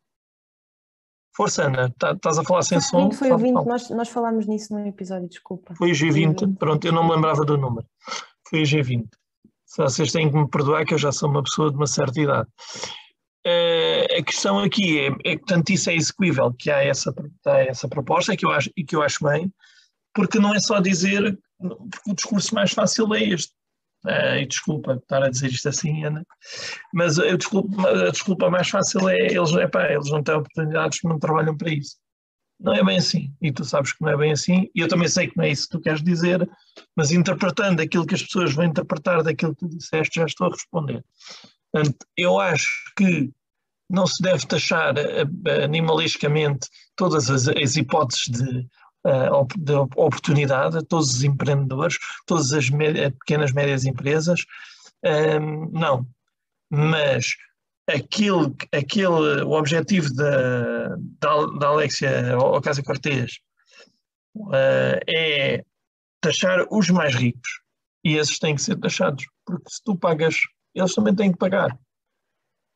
Força, Ana, tá, estás a falar sem foi som? Foi o 20, nós, nós falámos nisso no episódio, desculpa. Foi o G20, pronto, eu não me lembrava do número. Foi o G20. Vocês têm que me perdoar que eu já sou uma pessoa de uma certa idade. Uh, a questão aqui é, é que, tanto isso é execuível, que há essa, há essa proposta que eu acho, e que eu acho bem, porque não é só dizer, porque o discurso mais fácil é este. Uh, e desculpa estar a dizer isto assim, Ana, mas a desculpa, a desculpa mais fácil é eles, epá, eles não têm oportunidades, não trabalham para isso. Não é bem assim, e tu sabes que não é bem assim, e eu também sei que não é isso que tu queres dizer, mas interpretando aquilo que as pessoas vão interpretar daquilo que tu disseste, já estou a responder. Portanto, eu acho que não se deve taxar eh, animalisticamente todas as, as hipóteses de, eh, de oportunidade a todos os empreendedores, todas as pequenas médias empresas. não, mas aquilo, aquele, o objetivo da, da, da Alexia Ocasio Cortez uh, é taxar os mais ricos e esses têm que ser taxados, porque se tu pagas, eles também têm que pagar.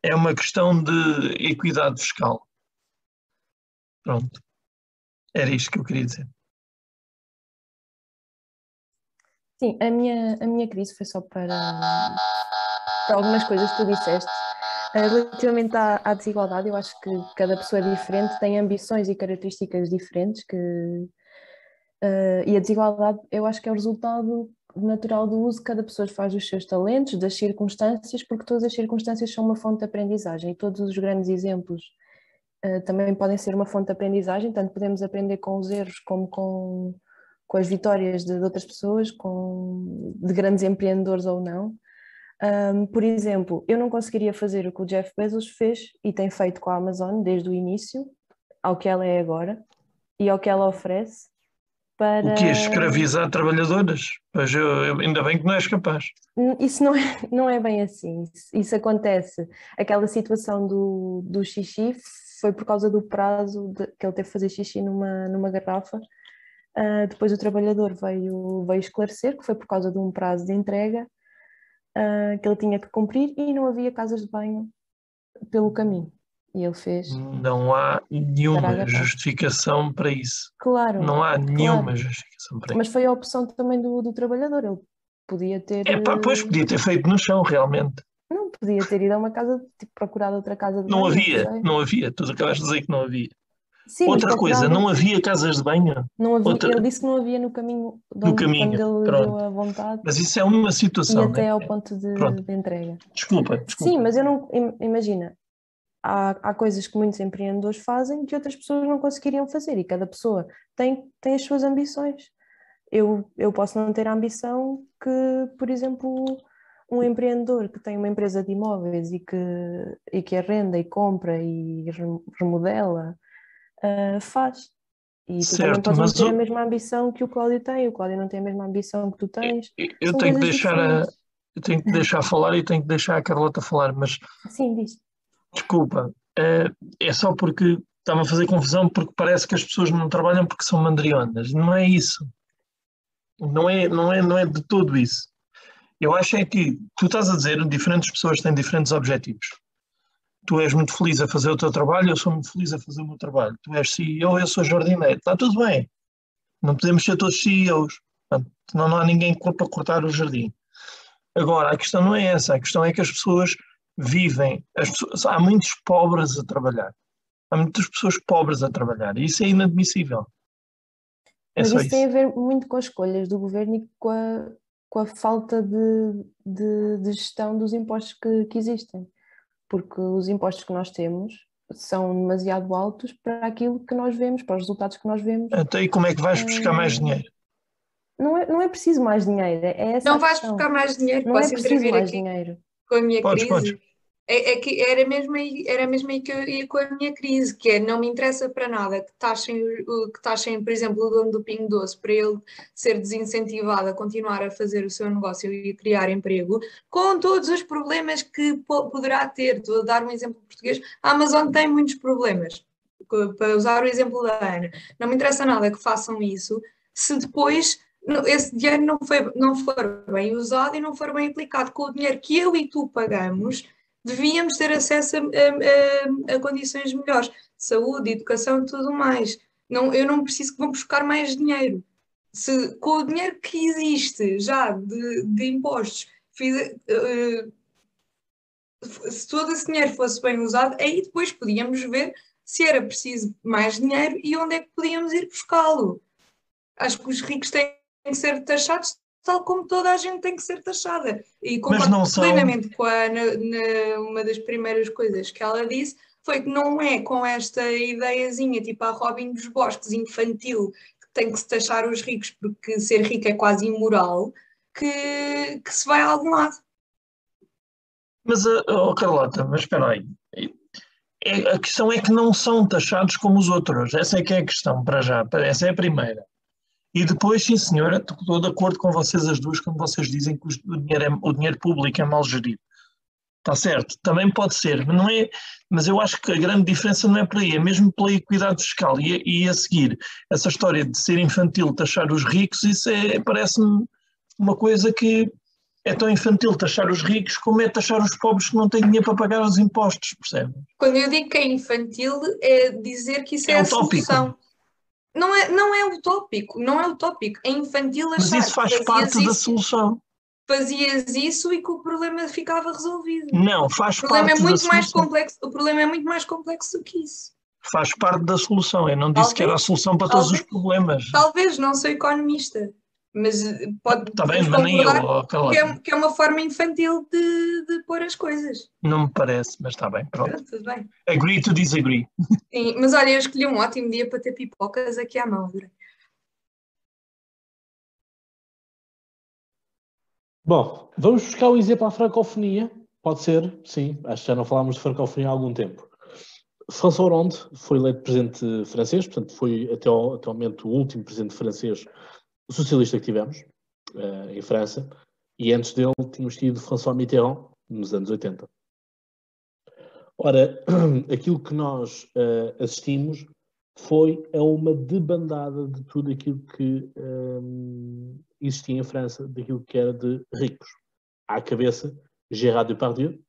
É uma questão de equidade fiscal. Pronto. Era isto que eu queria dizer. Sim, a minha, a minha crise foi só para, para algumas coisas que tu disseste eh, relativamente à, à, desigualdade, eu acho que cada pessoa é diferente, tem ambições e características diferentes que, uh, e a desigualdade eu acho que é o resultado natural do uso que cada pessoa faz dos seus talentos, das circunstâncias, porque todas as circunstâncias são uma fonte de aprendizagem e todos os grandes exemplos uh, também podem ser uma fonte de aprendizagem, tanto podemos aprender com os erros como com, com as vitórias de, de outras pessoas, com, de grandes empreendedores ou não. Um, por exemplo, eu não conseguiria fazer o que o Jeff Bezos fez e tem feito com a Amazon desde o início, ao que ela é agora e ao que ela oferece. Para... O que é escravizar trabalhadoras? Pois eu, eu, ainda bem que não és capaz. Isso não é, não é bem assim. Isso, isso acontece. Aquela situação do, do xixi foi por causa do prazo de, que ele teve que fazer xixi numa, numa garrafa. Uh, depois o trabalhador veio, veio esclarecer que foi por causa de um prazo de entrega uh, que ele tinha que cumprir e não havia casas de banho pelo caminho. E ele fez. Não há nenhuma justificação para isso. Claro. Não há nenhuma claro. justificação para isso. Mas foi a opção também do, do trabalhador. Ele podia ter. É pá, pois podia ter feito no chão, realmente. Não, podia ter ido a uma casa, tipo, procurado outra casa de não banho. Havia, não havia, não havia. Tu acabaste de dizer que não havia. Sim, Outra coisa, não havia casas de banho? Não havia, Outra... Ele disse que não havia no caminho no caminho, pronto. deu a vontade. Mas isso é uma situação. E até né? ao ponto de, de, entrega. Desculpa, desculpa. Sim, mas eu não. Imagina, há, há coisas que muitos empreendedores fazem que outras pessoas não conseguiriam fazer e cada pessoa tem, tem as suas ambições. Eu, eu posso não ter a ambição que, por exemplo, um empreendedor que tem uma empresa de imóveis e que, e que arrenda e compra e remodela uh, faz. E tu certo, também podes ter o... a mesma ambição que o Cláudio tem, o Cláudio não tem a mesma ambição que tu tens. Eu, eu tenho que deixar a, eu tenho que deixar falar e tenho que deixar a Carlota falar, mas Sim, diz. desculpa, é, é só porque estava a fazer confusão porque parece que as pessoas não trabalham porque são mandrionas. Não é isso. Não é, não é, não é de todo isso. Eu acho é que tu estás a dizer diferentes pessoas têm diferentes objetivos tu és muito feliz a fazer o teu trabalho, eu sou muito feliz a fazer o meu trabalho. Tu és CEO, eu sou jardineiro. Está tudo bem. Não podemos ser todos CEOs. Senão não há ninguém para cortar o jardim. Agora, a questão não é essa. A questão é que as pessoas vivem. As pessoas, há muitos pobres a trabalhar. Há muitas pessoas pobres a trabalhar. E isso é inadmissível. É Mas isso, isso, tem a ver muito com as escolhas do governo e com a, com a falta de, de, de gestão dos impostos que, que existem porque os impostos que nós temos são demasiado altos para aquilo que nós vemos, para os resultados que nós vemos. Então, e como é que vais buscar mais eh, dinheiro? Não é, não é preciso mais dinheiro, é essa Não vais buscar mais dinheiro, não posso é preciso mais dinheiro. Com a minha podes, crise. Podes. É, é, que era mesmo, aí, era mesmo aí que eu ia com a minha crise, que é não me interessa para nada que taxem, que taxem, por exemplo, o dono do Pingo Doce para ele ser desincentivado a continuar a fazer o seu negócio e criar emprego, com todos os problemas que poderá ter. Estou a dar um exemplo português. A Amazon tem muitos problemas. Para usar o exemplo da Ana, não me interessa nada que façam isso se depois esse dinheiro não, foi, não for bem usado e não for bem aplicado com o dinheiro que eu e tu pagamos devíamos ter acesso a, a, a, a condições melhores, saúde, educação e tudo mais. Não, eu não preciso que vão buscar mais dinheiro. Se, com o dinheiro que existe já de, de impostos, fiz, uh, se todo esse dinheiro fosse bem usado, aí depois podíamos ver se era preciso mais dinheiro e onde é que podíamos ir buscá-lo. Acho que os ricos têm que ser taxados tal como toda a gente tem que ser taxada. E concordo plenamente com a na, na, uma das primeiras coisas que ela disse, foi que não é com esta ideiazinha, tipo a Robin dos Bosques, infantil, que tem que se taxar os ricos porque ser rico é quase imoral, que, que se vai a algum lado. Mas, oh Carlota, mas espera aí. É, a questão é que não são taxados como os outros. Essa é que é a questão, para já. Essa é a primeira. E depois, sim senhora, estou de acordo com vocês as duas quando vocês dizem que o dinheiro, é, o dinheiro público é mal gerido. Está certo, também pode ser, mas não é, mas eu acho que a grande diferença não é por aí, é mesmo pela equidade fiscal e, e a seguir essa história de ser infantil taxar os ricos, isso é, parece-me uma coisa que é tão infantil taxar os ricos como é taxar os pobres que não têm dinheiro para pagar os impostos, percebe? Quando eu digo que é infantil, é dizer que isso é, é a utópico. solução. Não é, não é utópico, não é utópico, é infantil achar Mas isso faz parte da solução. Fazias isso e que o problema ficava resolvido. Não, faz o problema parte é muito mais solução. complexo. O problema é muito mais complexo do que isso. Faz parte da solução. Eu não disse talvez, que era a solução para talvez, todos os problemas. Talvez, não sou economista mas eh, pode tá bem, mas nem eu, que, é, que é uma forma infantil de, de pôr as coisas. Não me parece, mas está bem, pronto. Tudo bem. Agree to disagree. Sim, mas olha, eu escolhi um ótimo dia para ter pipocas aqui à mão. Bom, vamos buscar um exemplo à francofonia. Pode ser, sim. Acho que já não falámos de francofonia há algum tempo. François Hollande foi eleito presidente francês, portanto foi até ao, até ao momento o último presidente francês socialista que tivemos uh, em França, e antes dele tínhamos tido François Mitterrand, nos anos 80. Ora, aquilo que nós uh, assistimos foi a uma debandada de tudo aquilo que eh, existia em França, daquilo que era de ricos. À cabeça, Gérard Depardieu,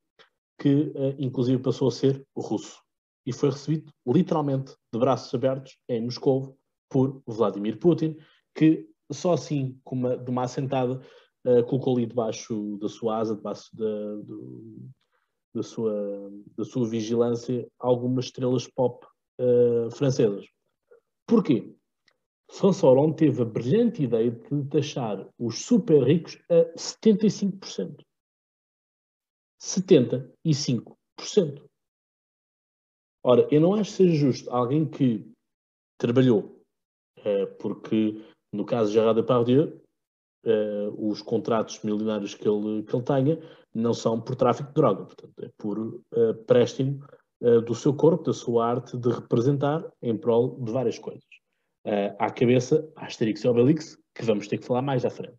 que uh, inclusive passou a ser russo. E foi recebido literalmente de braços abertos em Moscou por Vladimir Putin, que só assim, uma, de uma assentada, uh, colocou ali debaixo da sua asa, debaixo da, do, da, sua, da sua vigilância, algumas estrelas pop uh, francesas. Porquê? François Hollande teve a brilhante ideia de taxar os super ricos a 75%. 75%. Ora, eu não acho seja justo alguém que trabalhou, uh, porque no caso de Gerard Depardieu, uh, os contratos milionários que ele, que ele tenha não são por tráfico de droga, portanto, é por uh, préstimo uh, do seu corpo, da sua arte de representar em prol de várias coisas. Uh, à cabeça, Asterix e Obelix, que vamos ter que falar mais à frente.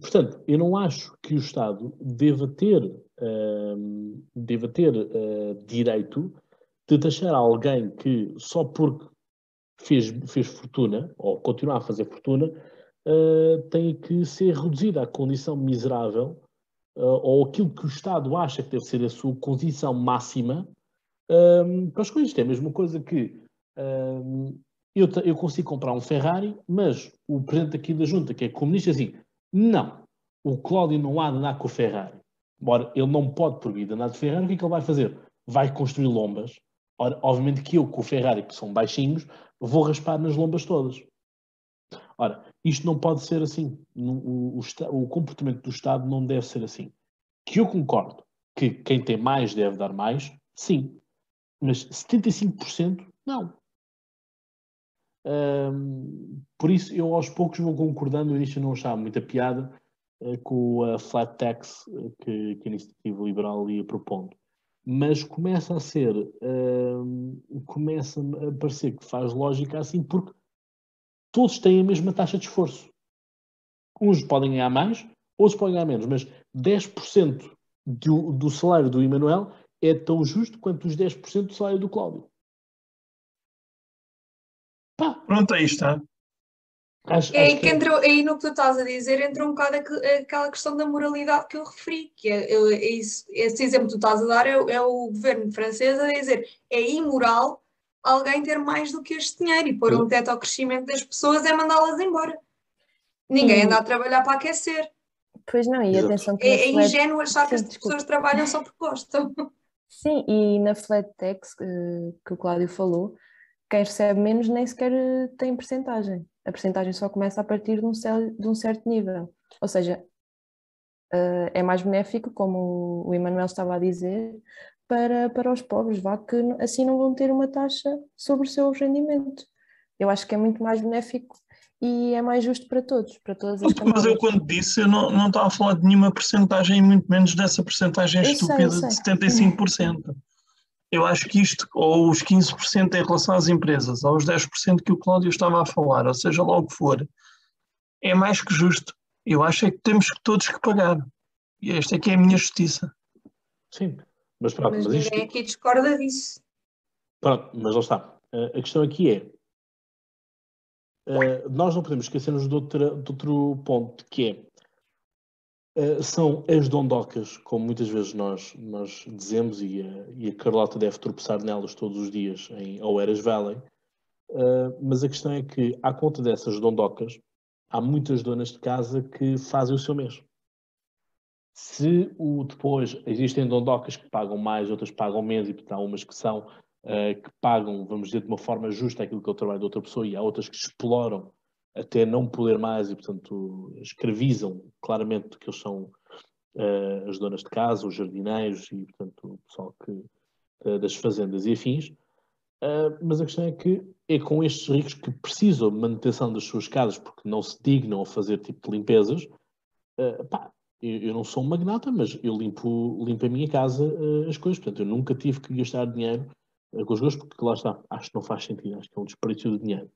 Portanto, eu não acho que o Estado deva ter, uh, deva ter uh, direito de taxar alguém que só porque fez, fez fortuna, ou continua a fazer fortuna, uh, tem que ser reduzida à condição miserável, uh, ou aquilo que o Estado acha que deve ser a sua condição máxima, um, para as coisas. É a mesma coisa que um, eu, eu consigo comprar um Ferrari, mas o presidente aqui da junta, que é comunista, assim, não, o Cláudio não há de andar com o Ferrari. Ora, ele não pode proibir de andar de Ferrari, o que é que ele vai fazer? Vai construir lombas. Ora, obviamente que eu, com o Ferrari, que são baixinhos, vou raspar nas lombas todas. Ora, isto não pode ser assim. O, o, o, comportamento do Estado não deve ser assim. Que eu concordo que quem tem mais deve dar mais, sim. Mas 75% não. por isso, eu aos poucos vou concordando. Início não achava muita piada uh, com a flat tax uh, que, que, a Iniciativa Liberal ia propondo mas começa a ser, uh, começa a parecer que faz lógica assim, porque todos têm a mesma taxa de esforço. Uns podem ganhar mais, outros podem ganhar menos, mas 10% do, do salário do Emanuel é tão justo quanto os 10% do salário do Cláudio. Pá. Pronto, aí está. Acho, é acho que, entrou, aí no que tu estás a dizer entra um bocado aquela questão da moralidade que eu referi, que é, é isso, esse exemplo que tu estás a dar é, é, o governo francês a dizer é imoral alguém ter mais do que este dinheiro e pôr um teto ao crescimento das pessoas é mandá-las embora. Ninguém hum. anda a trabalhar para aquecer. Pois não, e atenção que. É, é ingênuo achar que as pessoas trabalham só porque gostam. Sim, e na flat tax eh, que o Cláudio falou, quem recebe menos nem sequer eh, tem percentagem a percentagem só começa a partir de um, de um certo nível. Ou seja, uh, é mais benéfico, como o Emanuel estava a dizer, para, para os pobres, vá que assim não vão ter uma taxa sobre o seu rendimento. Eu acho que é muito mais benéfico e é mais justo para todos, para todas as Mas eu quando disse, eu não, não estava a falar de nenhuma porcentagem, muito menos dessa porcentagem estúpida sei, sei. de 75%. Eu acho que isto, ou os 15% em relação às empresas, ou os 10% que o Cláudio estava a falar, ou seja lá o que for, é mais que justo. Eu acho é que temos todos que pagar. E esta é que é a minha justiça. Sim, mas pronto. Mas, mas ninguém isto... aqui discorda disso. Pronto, mas lá está. A questão aqui é, uh, nós não podemos esquecer-nos de, outra, de outro ponto, que é, uh, são as dondocas, como muitas vezes nós, nós dizemos, e a, e a Carlota deve tropeçar nelas todos os dias em Oeiras Valley, uh, mas a questão é que, à conta dessas dondocas, há muitas donas de casa que fazem o seu mês. Se o, depois existem dondocas que pagam mais, outras pagam menos, e portanto há umas que são uh, que pagam, vamos dizer, de uma forma justa aquilo que é o trabalho de outra pessoa, e há outras que exploram até não poder mais e, portanto, escravizam claramente que eles são uh, as donas de casa, os jardineiros e, portanto, o pessoal que, uh, das fazendas e afins. Uh, mas a questão é que é com estes ricos que precisam de manutenção das suas casas porque não se dignam a fazer tipo de limpezas. Pá, eu, eu, não sou um magnata, mas eu limpo, limpo a minha casa as coisas. Portanto, eu nunca tive que gastar dinheiro com os gostos, porque lá está, acho que não faz sentido, acho que é um desperdício de dinheiro.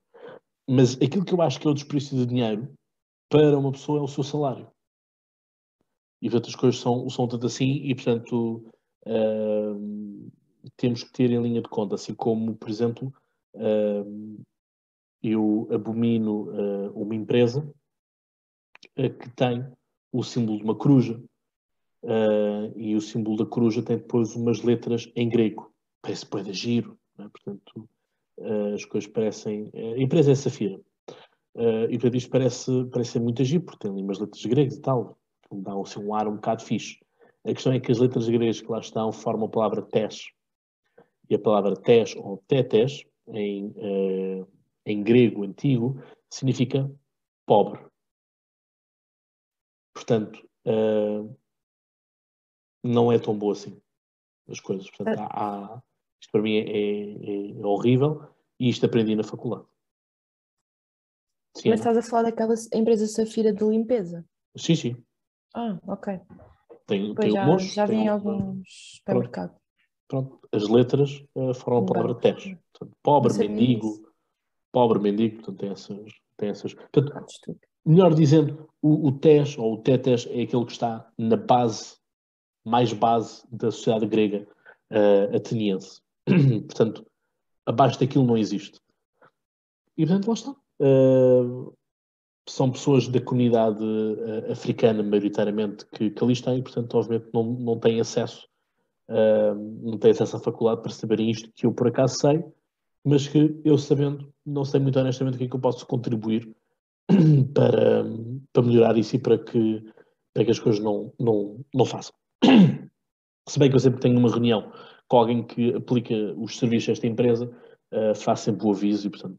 Mas aquilo que eu acho que é o desperdício de dinheiro para uma pessoa é o seu salário. E outras coisas são, são tanto assim, e portanto temos que ter em linha de conta, assim como, por exemplo, uh, eu abomino uh, uma empresa uh, que tem o símbolo de uma coruja e o símbolo da coruja tem depois umas letras em grego. Parece poeda giro, é? portanto as coisas parecem. a empresa é Safira. e portanto isto parece, parece muito agir, porque tem ali umas letras gregas e tal, que dá assim, um ar um bocado fixe. A questão é que as letras gregas que lá estão formam a palavra tes, e a palavra tes ou tetes, em, uh, em grego antigo, significa pobre. Portanto, uh, não é tão boa assim as coisas. Portanto, há, há, isto para mim é, é, é, horrível e isto aprendi na faculdade. Sim, Mas estás a falar daquela empresa Safira de limpeza? Sim, sim. Ah, ok. Tem, tem já, já vi em alguns supermercados pronto, as letras uh, foram a palavra teste. pobre, mendigo, isso. pobre, mendigo, portanto, tem essas. Tem essas portanto, melhor dizendo, o, o TES ou o TETES é aquele que está na base, mais base da sociedade grega uh, ateniense. portanto, abaixo daquilo não existe. E portanto, lá está. Uh, são pessoas da comunidade uh, africana, maioritariamente, que, que ali estão e, portanto, obviamente, não, não têm acesso uh, não têm acesso à faculdade para saberem isto, que eu por acaso sei, mas que eu sabendo, não sei muito honestamente o que é que eu posso contribuir para, para melhorar isso e para que, para que as coisas não, não, não façam. Se bem que eu sempre tenho uma reunião com alguém que aplica os serviços desta empresa, uh, faço sempre o aviso e, portanto,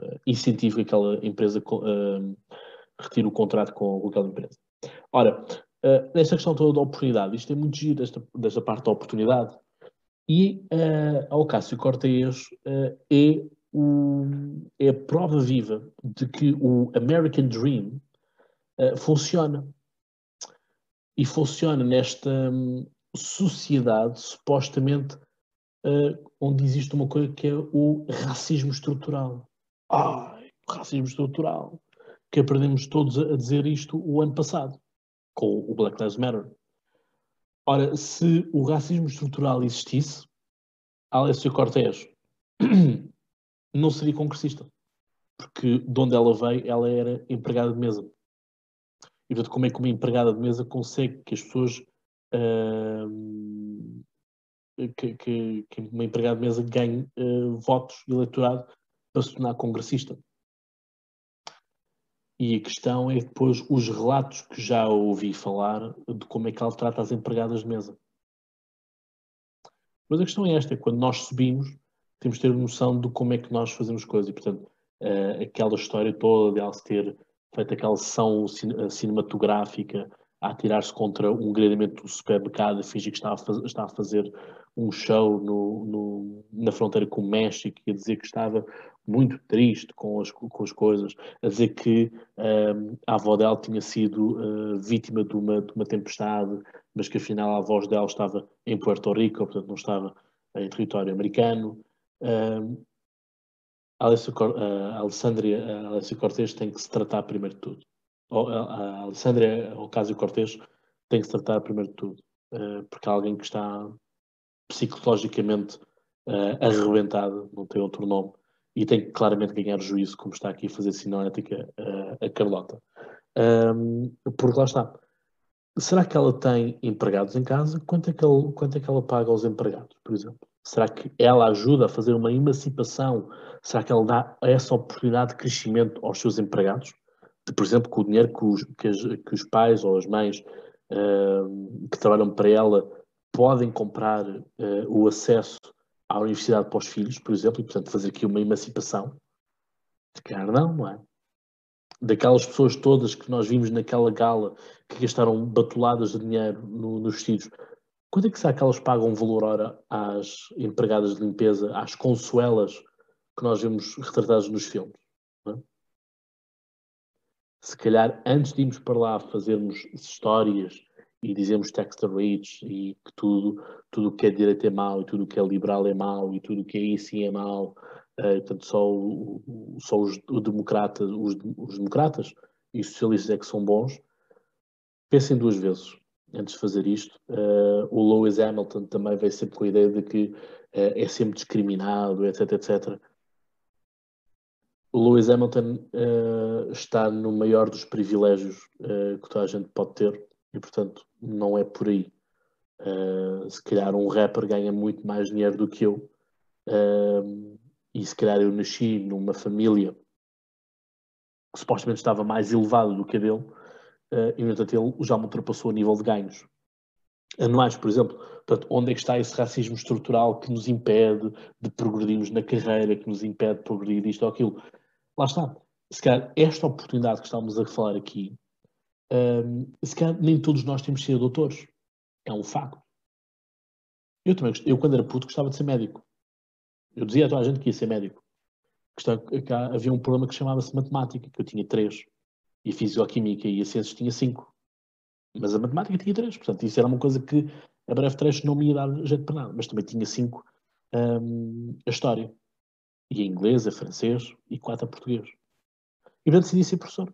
uh, incentivo que aquela empresa uh, retire o contrato com aquela empresa. Ora, uh, nesta questão toda da oportunidade, isto é muito giro, desta, desta parte da oportunidade, e uh, ao Cássio Cortez uh, é, o, é a prova viva de que o American Dream uh, funciona. E funciona nesta sociedade supostamente onde existe uma coisa que é o racismo estrutural. Ai, racismo estrutural. Que aprendemos todos a dizer isto o ano passado com o Black Lives Matter. Ora, se o racismo estrutural existisse, Alessio Cortés não seria congressista. Porque de onde ela veio, ela era empregada de mesa. E portanto, como é que uma empregada de mesa consegue que as pessoas. Que, que, que, uma empregada de mesa ganhe uh, votos e eleitorado para se tornar congressista? E a questão é depois os relatos que já ouvi falar de como é que ela trata as empregadas de mesa. Mas a questão é esta, é quando nós subimos, temos de ter noção de como é que nós fazemos coisas. E, portanto, uh, aquela história toda de ela se ter feito aquela sessão cinematográfica a atirar-se contra um gradamento do supermercado, a fingir que estava a, faz, estava a fazer um show no, no, na fronteira com o México e a dizer que estava muito triste com as, com as coisas, a dizer que um, a avó dela tinha sido uh, vítima de uma, de uma tempestade, mas que afinal a avó dela estava em Puerto Rico, portanto não estava em território americano. Um, a a Alessandria, Alessia Cortez tem que se tratar primeiro de tudo. A Alessandria Ocasio-Cortez tem que se tratar primeiro de tudo, uh, porque há alguém que está psicologicamente uh, arrebentada, não tem outro nome, e tem que claramente ganhar juízo, como está aqui a fazer sinonética uh, a Carlota. Porque lá está. Será que ela tem empregados em casa? Quanto é, que ela, quanto é que ela paga aos empregados, por exemplo? Será que ela ajuda a fazer uma emancipação? Será que ela dá essa oportunidade de crescimento aos seus empregados? Por exemplo, com o dinheiro que os, que, as, que os pais ou as mães uh, que trabalham para ela podem comprar uh, o acesso à universidade para os filhos, por exemplo, e portanto fazer aqui uma emancipação. Se calhar não, não é? Daquelas pessoas todas que nós vimos naquela gala que gastaram batuladas de dinheiro no, nos vestidos, quanto é que será que elas pagam valor hora às empregadas de limpeza, às consuelas que nós vemos retratadas nos filmes? Se calhar antes de irmos para lá fazermos histórias e dizemos tax the rich e que tudo tudo que é direito é mau e tudo que é liberal é mau e tudo que é isso é mau uh, portanto só, o, só os, o democrata, os, os, democratas e os socialistas é que são bons. Pensem duas vezes antes de fazer isto. Uh, o Lewis Hamilton também veio sempre com a ideia de que uh, é sempre discriminado etc etc o Lewis Hamilton está no maior dos privilégios que toda a gente pode ter e portanto não é por aí. Uh, se calhar um rapper ganha muito mais dinheiro do que eu uh, e se calhar eu nasci numa família que supostamente estava mais elevada do que a dele uh, e no entanto ele já me ultrapassou a nível de ganhos anuais, por exemplo. Portanto, onde é que está esse racismo estrutural que nos impede de progredirmos na carreira, que nos impede de progredir isto ou aquilo? Lá está. Se calhar esta oportunidade que estamos a falar aqui um, se calhar nem todos nós temos de ser doutores. É um facto. Eu também, eu quando era puto gostava de ser médico. Eu dizia a toda a gente que ia ser médico. Que havia um problema que chamava-se matemática, que eu tinha três. E fisioquímica e a ciências tinha cinco. Mas a matemática tinha três. Portanto, isso era uma coisa que a breve trecho não me ia dar jeito para nada. Mas também tinha cinco um, a história. E a inglês, a francês e quatro a português. E portanto decidi ser professor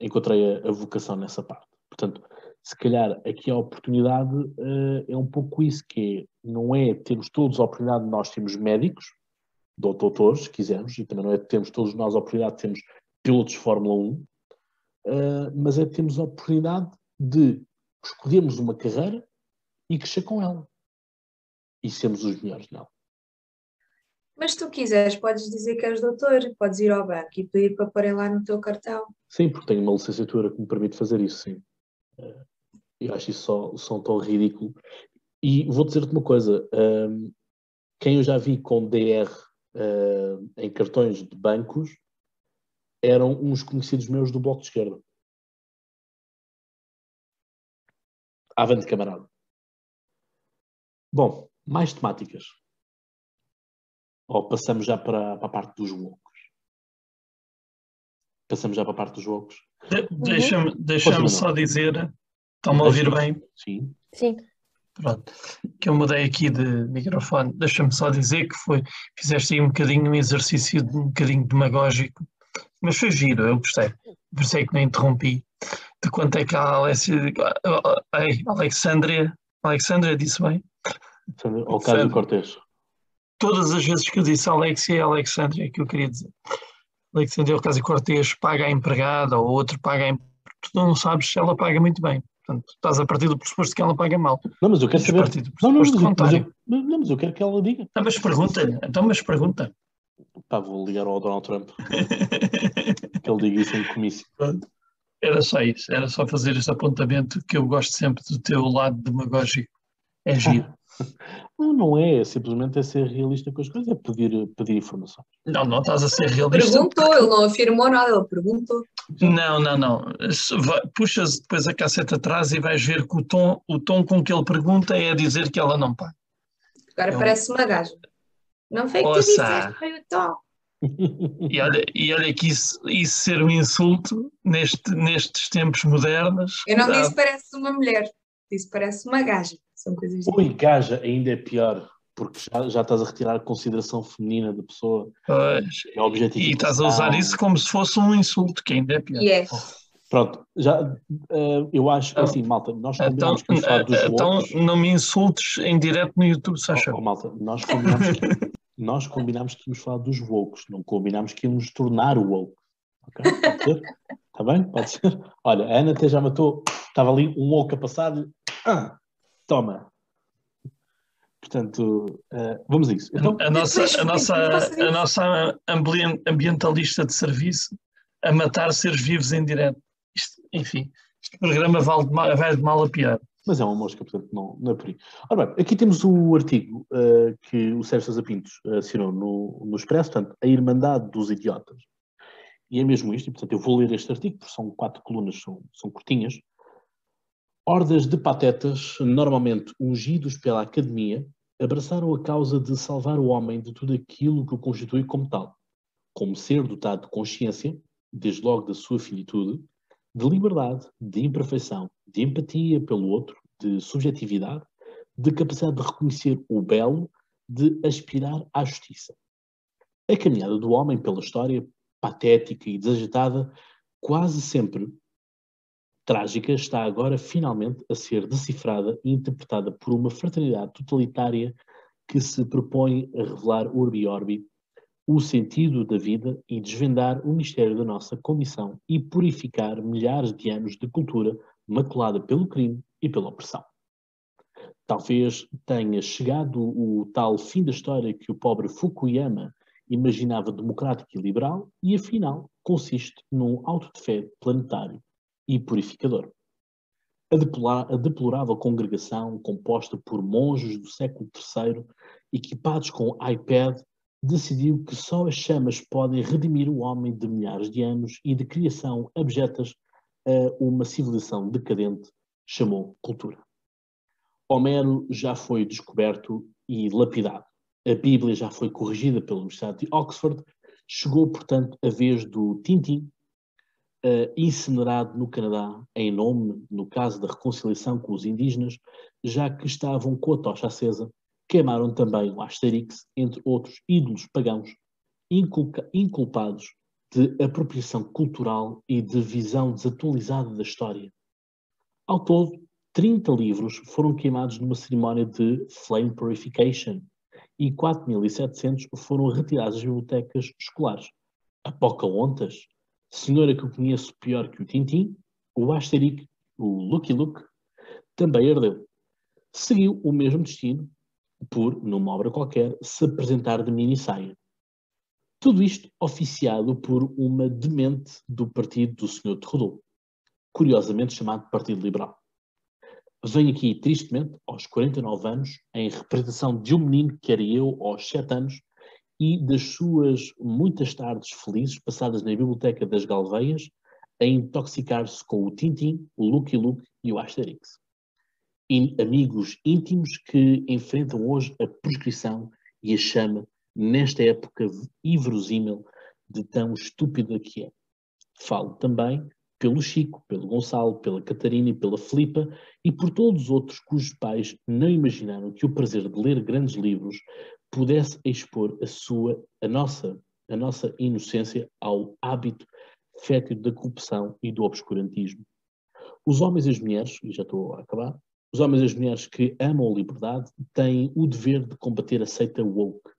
encontrei a, a, vocação nessa parte. Portanto, se calhar aqui a oportunidade uh, é um pouco isso, que é, não é termos todos a oportunidade de nós termos médicos, doutores, se quisermos, e também não é termos todos nós a oportunidade de termos pilotos de Fórmula 1, uh, eh, mas é termos a oportunidade de escolhermos uma carreira e crescer com ela. E sermos os melhores nela. Mas se tu quiseres, podes dizer que és doutor, podes ir ao banco e pedir para porem lá no teu cartão. Sim, porque tenho uma licenciatura que me permite fazer isso, sim. Eh, eu acho isso só, só tão ridículo. E vou dizer-te uma coisa: um, quem eu já vi com DR uh, em cartões de bancos eram uns conhecidos meus do Bloco de Esquerda. Avante, camarada. Bom, mais temáticas. Ou passamos já para, para a parte dos loucos? Passamos já para a parte dos loucos? De, Deixa-me deixa só dizer, estão-me a ouvir bem? Sim. Sim. Pronto, que eu mudei aqui de microfone. Deixa-me só dizer que foi, fizeste aí um bocadinho um exercício de, um bocadinho demagógico, mas foi giro, eu gostei. Por isso é que não interrompi. De quanto é que a Alessia, Alexandria, Alexandria disse bem? Ou Cássio Cortês todas as vezes que eu disse Alexia e Alexandria, que eu queria dizer. Alexandria Ocasio-Cortez paga a empregada ou outro paga a empregada. Tu não sabes se ela paga muito bem. Portanto, estás a partir do pressuposto que ela paga mal. Não, mas eu quero saber. Não, não, mas, eu, não, mas eu quero que ela diga. Então, mas pergunta-lhe. Então, mas pergunta. Pá, vou ligar ao Donald Trump. que ele diga isso em comício. Era só isso. Era só fazer este apontamento que eu gosto sempre do teu lado demagógico. É giro. Não, não é, simplesmente é ser realista com as coisas, é pedir, pedir informação. Não, não estás a ser realista. Perguntou, porque... ele não afirmou nada, ele perguntou. Não, não, não. Puxas depois a casseta atrás e vais ver que o tom, o tom com que ele pergunta é a dizer que ela não paga. Agora é parece uma gaja. Não foi que tu disseste, foi o tom. E olha, e olha que isso, isso ser um insulto neste, nestes tempos modernos. Eu não disse parece uma mulher, disse parece uma gaja. São coisas Ui, gaja ainda é pior, porque já, já estás a retirar a consideração feminina da pessoa. Pois. É e estás a usar isso como se fosse um insulto, que ainda é pior. Yeah. Pronto, já, uh, eu acho que assim, malta, nós combinamos então, que falar dos Então não me insultes em direto no YouTube, Sacha. Oh, oh, malta, nós combinamos que, nós combinamos que íamos falar dos wokes, não combinamos que íamos tornar o woke. Ok? Pode ser? Está bem? Pode ser? Olha, a Ana até já matou, estava ali um woke a passar-lhe. Ah, toma. Portanto, uh, vamos a isso. Então, a, nossa, a, nossa, a nossa ambientalista de serviço a matar seres vivos em direto. Isto, enfim, este programa vale de mal, vai de mal a pior. Mas é uma mosca, portanto não, não é por aí. Ora bem, aqui temos o artigo uh, que o Sérgio Sousa Pintos assinou no, no Expresso, portanto, A Irmandade dos Idiotas. E é mesmo isto, e portanto eu vou ler este artigo, porque são quatro colunas, são, são curtinhas. Hordas de patetas, normalmente ungidos pela academia, abraçaram a causa de salvar o homem de tudo aquilo que o constitui como tal, como ser dotado de consciência, desde logo da sua finitude, de liberdade, de imperfeição, de empatia pelo outro, de subjetividade, de capacidade de reconhecer o belo, de aspirar à justiça. A caminhada do homem pela história, patética e desagitada, quase sempre trágica, está agora finalmente a ser decifrada e interpretada por uma fraternidade totalitária que se propõe a revelar urbi orbi o sentido da vida e desvendar o mistério da nossa condição e purificar milhares de anos de cultura maculada pelo crime e pela opressão. Talvez tenha chegado o tal fim da história que o pobre Fukuyama imaginava democrático e liberal e afinal consiste num auto de fé planetário e purificador. A, deplorável congregação, composta por monges do século III, equipados com iPad, decidiu que só as chamas podem redimir o homem de milhares de anos e de criação abjetas a uma civilização decadente, chamou cultura. Homero já foi descoberto e lapidado. A Bíblia já foi corrigida pela Universidade de Oxford. Chegou, portanto, a vez do Tintin, uh, incinerado no Canadá, em nome, no caso da reconciliação com os indígenas, já que estavam com a tocha acesa queimaram também o Asterix, entre outros ídolos pagãos, inculpados de apropriação cultural e de visão desatualizada da história. Ao todo, 30 livros foram queimados numa cerimónia de flame purification e 4.700 foram retirados das bibliotecas escolares. A Pocahontas, Senhora que eu conheço pior que o Tintim, o Asterix, o Lucky Luke, também herdeu. Seguiu o mesmo destino por, numa obra qualquer, se apresentar de mini saia. Tudo isto oficiado por uma demente do partido do Sr. Trudeau, curiosamente chamado Partido Liberal. Venho aqui, tristemente, aos 49 anos, em representação de um menino que era eu aos 7 anos e das suas muitas tardes felizes passadas na Biblioteca das Galveias a intoxicar-se com o Tintin, o Lucky Luke e o Asterix amigos íntimos que enfrentam hoje a prescrição e a chama nesta época inverosímil de tão estúpida que é. Falo também pelo Chico, pelo Gonçalo, pela Catarina e pela Filipa e por todos os outros cujos pais não imaginaram que o prazer de ler grandes livros pudesse expor a sua, a nossa, a nossa inocência ao hábito fétido da corrupção e do obscurantismo. Os homens e as mulheres, e já estou a acabar, os homens e as mulheres que amam a liberdade têm o dever de combater a seita woke,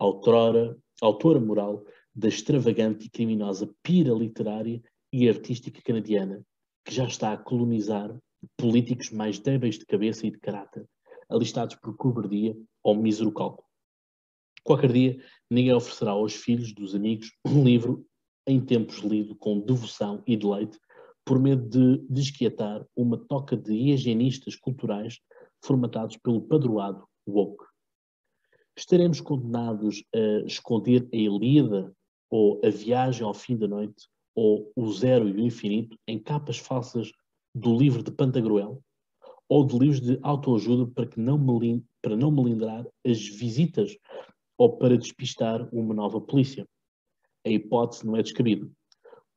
autora, autora moral da extravagante e criminosa pira literária e artística canadiana, que já está a colonizar políticos mais débeis de cabeça e de caráter, alistados por cobardia ou mísero cálculo. Qualquer dia, ninguém oferecerá aos filhos dos amigos um livro em tempos lido com devoção e deleite por medo de desquietar uma toca de higienistas culturais formatados pelo padroado woke. Estaremos condenados a esconder a Ilíada ou a viagem ao fim da noite ou o zero e o infinito em capas falsas do livro de Pantagruel ou de livros de autoajuda para, que não para não melindrar as visitas ou para despistar uma nova polícia. A hipótese não é descabida.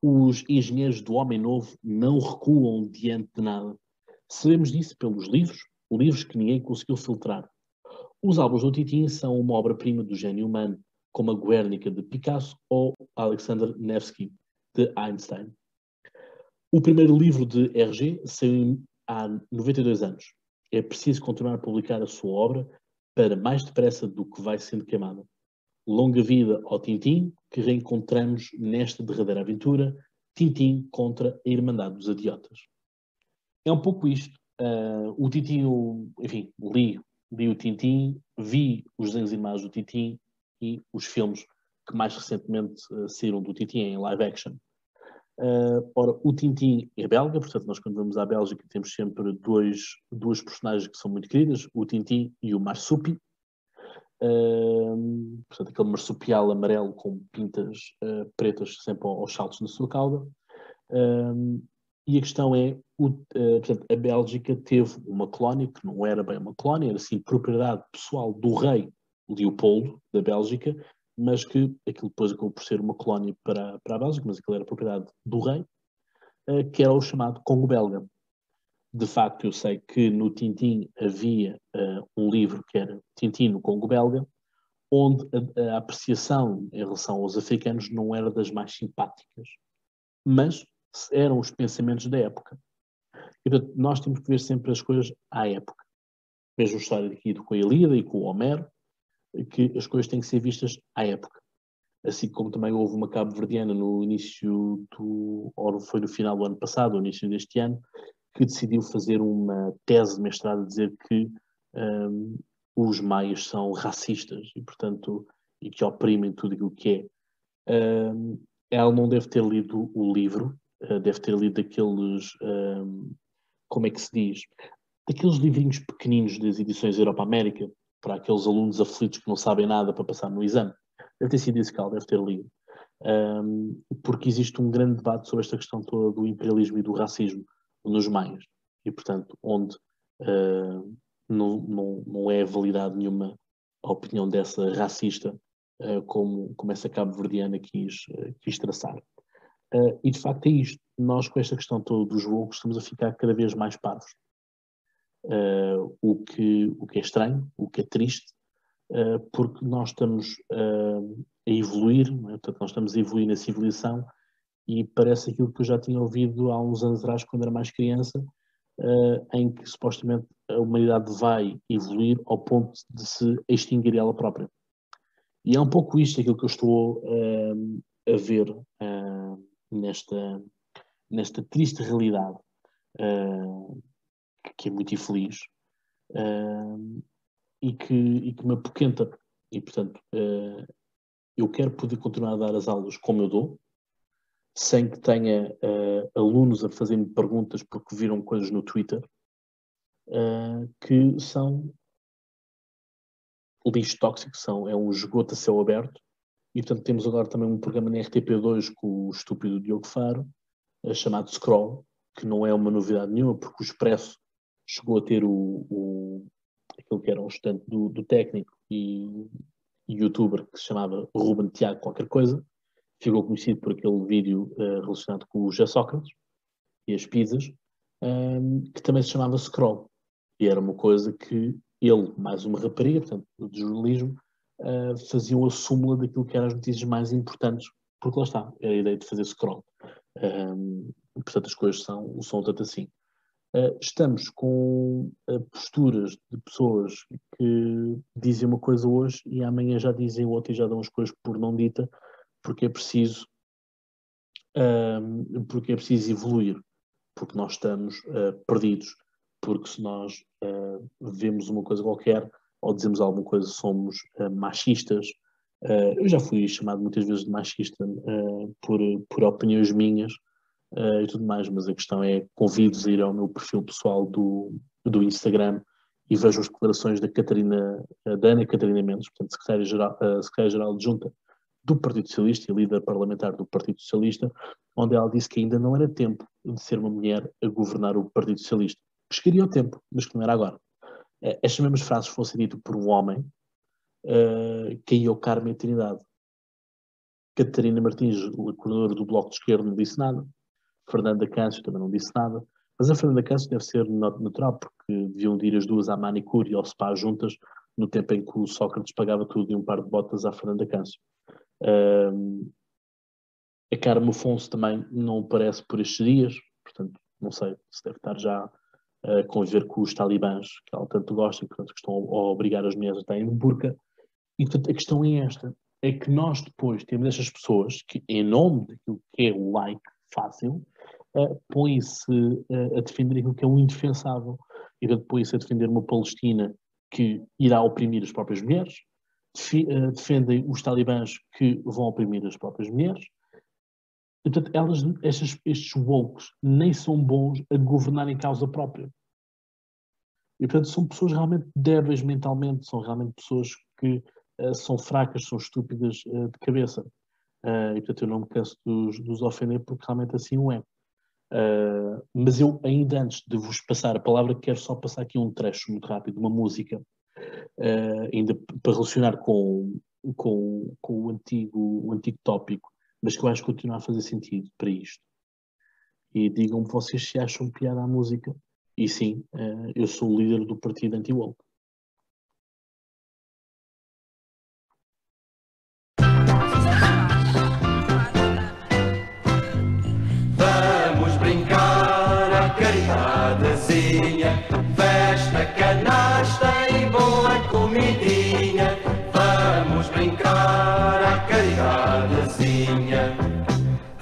Os engenheiros do Homem Novo não recuam diante de nada. Sabemos disso pelos livros, livros que ninguém conseguiu filtrar. Os álbuns do Titin são uma obra-prima do gênio humano, como a Guernica de Picasso ou Alexander Nevsky de Einstein. O primeiro livro de RG saiu há 92 anos. É preciso continuar a publicar a sua obra para mais depressa do que vai sendo queimada. Longa vida ao Tintim, que reencontramos nesta derradeira aventura, Tintim contra a Irmandade dos Adiotas. É um pouco isto. Uh, o Tintim, enfim, li, li o Tintim, vi os desenhos animados do Tintim e os filmes que mais recentemente uh, saíram do Tintim em live action. Uh, ora, o Tintim é belga, portanto, nós quando vamos à Bélgica temos sempre dois, duas personagens que são muito queridas, o Tintim e o Marsupi. Uh, portanto, aquele marsupial amarelo com pintas uh, pretas sempre aos saltos na sua cauda. e a questão é, o, portanto, a Bélgica teve uma colónia, que não era bem uma colónia, era assim propriedade pessoal do rei Leopoldo, da Bélgica, mas que aquilo depois acabou por ser uma colónia para, para a Bélgica, mas aquilo era propriedade do rei, uh, que era o chamado Congo belga. De facto, eu sei que no Tintim havia uh, um livro que era Tintim no Congo belga, onde a, a, apreciação em relação aos africanos não era das mais simpáticas, mas eram os pensamentos da época. E, portanto, nós temos que ver sempre as coisas à época. Mesmo a história aqui com a Ilíada e com o Homero, que as coisas têm que ser vistas à época. Assim como também houve uma cabo-verdiana no início do, ou foi no final do ano passado, ou início deste ano, que decidiu fazer uma tese de mestrado a dizer que um, os maias são racistas e, portanto, e que oprimem tudo aquilo que é. Um, ela não deve ter lido o livro, uh, deve ter lido aqueles, um, como é que se diz, aqueles livrinhos pequeninos das edições Europa América, para aqueles alunos aflitos que não sabem nada para passar no exame. Deve ter sido isso que ela deve ter lido. Um, porque existe um grande debate sobre esta questão toda do imperialismo e do racismo nos maias. E, portanto, onde uh, não, não, não é validade nenhuma a opinião dessa racista uh, como, como essa cabo-verdiana quis, uh, quis traçar. e, de facto, é isto. Nós, com esta questão toda dos voos, estamos a ficar cada vez mais parvos uh, o, que, o que é estranho, o que é triste, uh, porque nós estamos uh, a evoluir, é? portanto, nós estamos a evoluir na civilização e parece aquilo que eu já tinha ouvido há uns anos atrás, quando era mais criança, em que supostamente a humanidade vai evoluir ao ponto de se extinguir ela própria. E é um pouco isto aquilo que eu estou a ver nesta, nesta triste realidade que é muito infeliz uh, e, que, e que me apoquenta. E, portanto, uh, eu quero poder continuar a dar as aulas como eu dou, sem que tenha uh, alunos a fazerem perguntas porque viram coisas no Twitter que são lixo tóxico, são, é um esgoto a céu aberto. E, portanto, temos agora também um programa na RTP2 com o estúpido Diogo Faro, chamado Scroll, que não é uma novidade nenhuma, porque o Expresso chegou a ter o, o aquilo que era um estante do, do técnico e, e, youtuber que se chamava Ruben Tiago qualquer coisa, ficou conhecido por aquele vídeo uh, relacionado com o José Sócrates e as pizzas, um, que também se chamava Scroll. E era uma coisa que ele, mais uma rapariga, portanto, de jornalismo, uh, faziam a súmula daquilo que eram as notícias mais importantes, porque lá está, era a ideia de fazer scroll. Um, portanto, as coisas são, são tanto assim. Eh, estamos com eh, posturas de pessoas que dizem uma coisa hoje e amanhã já dizem outra e já dão as coisas por não dita, porque é preciso, ehm, porque é preciso evoluir, porque nós estamos eh, perdidos, porque se nós vemos uma coisa qualquer ou dizemos alguma coisa somos machistas. eu já fui chamado muitas vezes de machista por, por opiniões minhas, uh, e tudo mais, mas a questão é, convido-vos a ir ao meu perfil pessoal do, do Instagram e vejo as declarações da Catarina, da Ana Catarina Mendes, portanto, secretária-geral secretária adjunta do Partido Socialista e líder parlamentar do Partido Socialista, onde ela disse que ainda não era tempo de ser uma mulher a governar o Partido Socialista. Que chegaria o tempo, mas que não era agora. Eh, estas mesmas frases fossem ditas por um homem, uh, caiu Carmen Trindade. Catarina Martins, o coordenador do Bloco de Esquerda, não disse nada. Fernanda Câncio também não disse nada. Mas a Fernanda Câncio deve ser natural, porque deviam ir as duas à manicure e ao spa juntas, no tempo em que o Sócrates pagava tudo e um par de botas à Fernanda Câncio. Um, a Carmo Afonso também não aparece por estes dias, portanto, não sei se deve estar já a conviver com os talibãs, que ela tanto gosta e, portanto, que estão a obrigar as mulheres a estar em burca. E, portanto, a questão é esta: é que nós depois temos estas pessoas que, em nome daquilo que é o like fácil, põem-se uh, a defender aquilo que é o indefensável. E depois a defender uma Palestina que irá oprimir as próprias mulheres, eh, defendem os talibãs que vão oprimir as próprias mulheres. Portanto, elas, estes, estes woke nem são bons a governar em causa própria. E, portanto, são pessoas realmente débeis mentalmente, são realmente pessoas que uh, são fracas, são estúpidas uh, de cabeça. Uh, e, portanto, eu não me canso de os ofender porque realmente assim o é. Mas eu, ainda antes de vos passar a palavra, quero só passar aqui um trecho muito rápido, uma música uh, ainda para relacionar com, com, com o, antigo, o antigo tópico, mas que eu acho que continua a fazer sentido para isto. E digam-me vocês se acham piada a música. E sim, uh, eu sou o líder do partido anti-woke. Caridadezinha, festa canasta comidinha, vamos brincar à caridadezinha.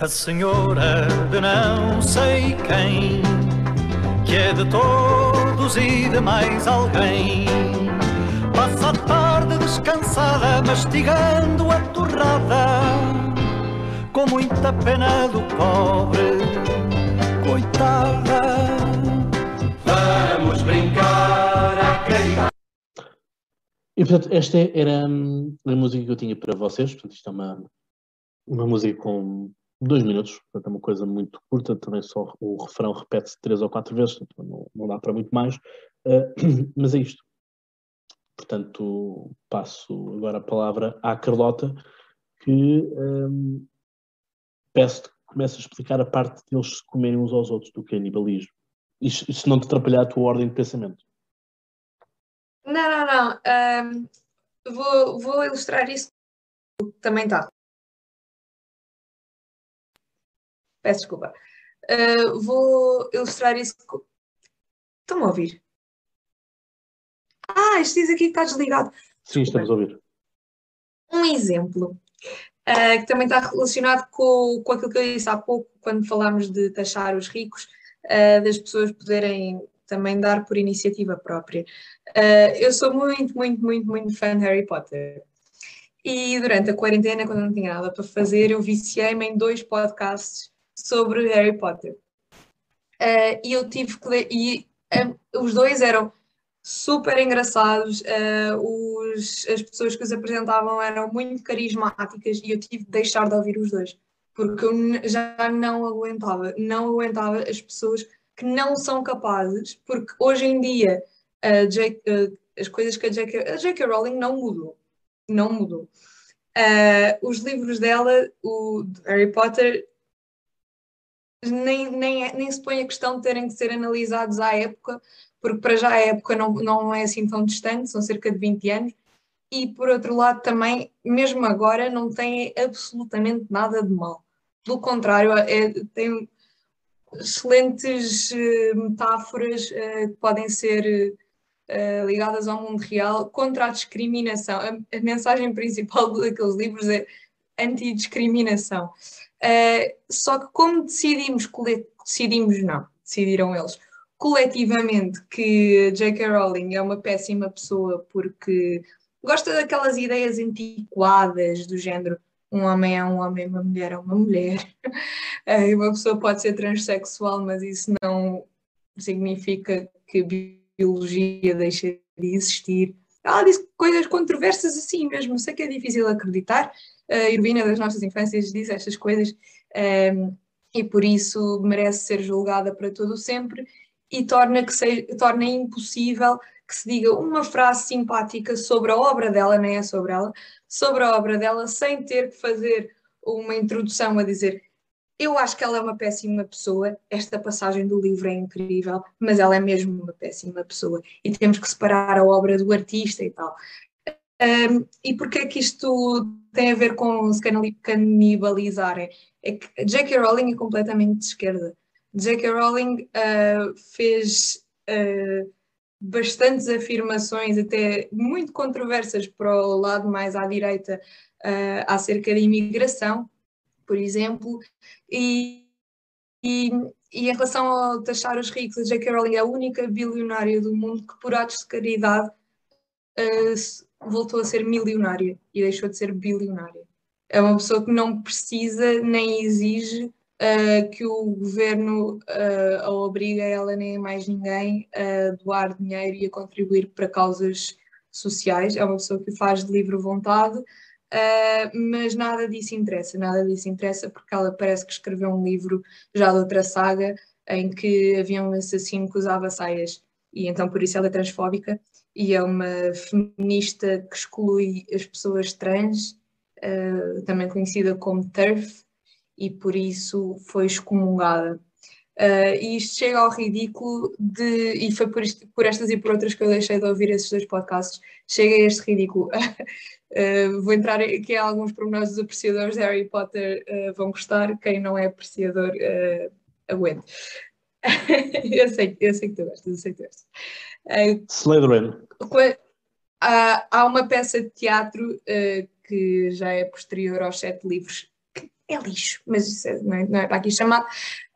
A senhora de não sei quem, que é de todos e de mais alguém, passa a tarde descansada, mastigando a torrada, com muita pena do pobre, coitada. Vamos brincar à caridade. E portanto, esta era hum, a música que eu tinha para vocês. Portanto, isto é uma, uma música com dois minutos, portanto, é uma coisa muito curta. Também só o refrão repete-se três ou quatro vezes, portanto, não, não dá para muito mais. Uh, mas é isto. Portanto, passo agora a palavra à Carlota, que um, peço que comece a explicar a parte deles se comerem uns aos outros do canibalismo. Se não te atrapalhar a tua ordem de pensamento. Não, não, não. Um, vou, vou ilustrar isso. Também está. Peço desculpa. Uh, vou ilustrar isso. Estão-me a ouvir? Ah, isto diz aqui que está desligado. Sim, estamos a ouvir. Um exemplo uh, que também está relacionado com, com aquilo que eu disse há pouco, quando falámos de taxar os ricos, uh, das pessoas poderem também dar por iniciativa própria. Uh, eu sou muito, muito, muito, muito fã de Harry Potter. E durante a quarentena, quando não tinha nada para fazer, eu viciei-me em dois podcasts sobre Harry Potter. Uh, e eu tive que ler, e uh, os dois eram super engraçados, os, as pessoas que os apresentavam eram muito carismáticas e eu tive de deixar de ouvir os dois, porque eu já não aguentava, não aguentava as pessoas que não são capazes, porque hoje em dia as coisas que a J.K. A J.K. Rowling não mudou. Não mudou. Uh, os livros dela, o Harry Potter, nem, nem, nem se põe a questão de terem que ser analisados à época, porque para já a época não, não é assim tão distante, são cerca de 20 anos, e por outro lado também, mesmo agora, não tem absolutamente nada de mal. Pelo contrário, é, tem excelentes uh, metáforas uh, que podem ser uh, ligadas ao mundo real contra a discriminação. A, a mensagem principal daqueles livros é antidiscriminação. só que como decidimos, decidimos não, decidiram eles, coletivamente que J.K. Rowling é uma péssima pessoa porque gosta daquelas ideias antiquadas do género um homem é um homem, uma mulher é uma mulher. uma pessoa pode ser transexual, mas isso não significa que biologia deixa de existir. Ela disse coisas controversas assim mesmo, sei que é difícil acreditar. A heroína das nossas infâncias diz estas coisas um, ehm, e por isso merece ser julgada para todo sempre e torna, que torna impossível que se diga uma frase simpática sobre a obra dela, nem é sobre ela, sobre a obra dela, sem ter que fazer uma introdução a dizer eu acho que ela é uma péssima pessoa, esta passagem do livro é incrível, mas ela é mesmo uma péssima pessoa e temos que separar a obra do artista e tal. Um, e porquê é que isto tem a ver com se canibalizarem? É que J.K. Rowling é completamente de esquerda. J.K. Rowling uh, fez uh, bastantes afirmações, até muito controversas para o lado mais à direita, uh, acerca da imigração, por exemplo, e, e, e, em relação ao taxar os ricos, a J.K. Rowling é a única bilionária do mundo que, por atos de caridade, uh, voltou a ser milionária e deixou de ser bilionária. É uma pessoa que não precisa nem exige uh, que o governo uh, a obriga ela nem mais ninguém a doar dinheiro e a contribuir para causas sociais. É uma pessoa que faz de livre vontade, Uh, mas nada disso interessa, nada disso interessa porque ela parece que escreveu um livro já de outra saga em que havia um assassino que usava saias. E então por isso ela é transfóbica e é uma feminista que exclui as pessoas trans, uh, também conhecida como TERF, e por isso foi excomungada. Uh, e isto chega ao ridículo de, e foi por, isto, por estas e por outras que eu deixei de ouvir esses dois podcasts, chega a este ridículo. Uh, vou entrar aqui em alguns pormenores dos apreciadores de Harry Potter uh, vão gostar, quem não é apreciador uh, aguente. eu, sei, eu sei que tu gostas, eu sei que tu gostas. Uh, Slytherin. Há, há uma peça de teatro que já é posterior aos sete livros é lixo, mas isso é, não, é, não, é, para aqui chamado.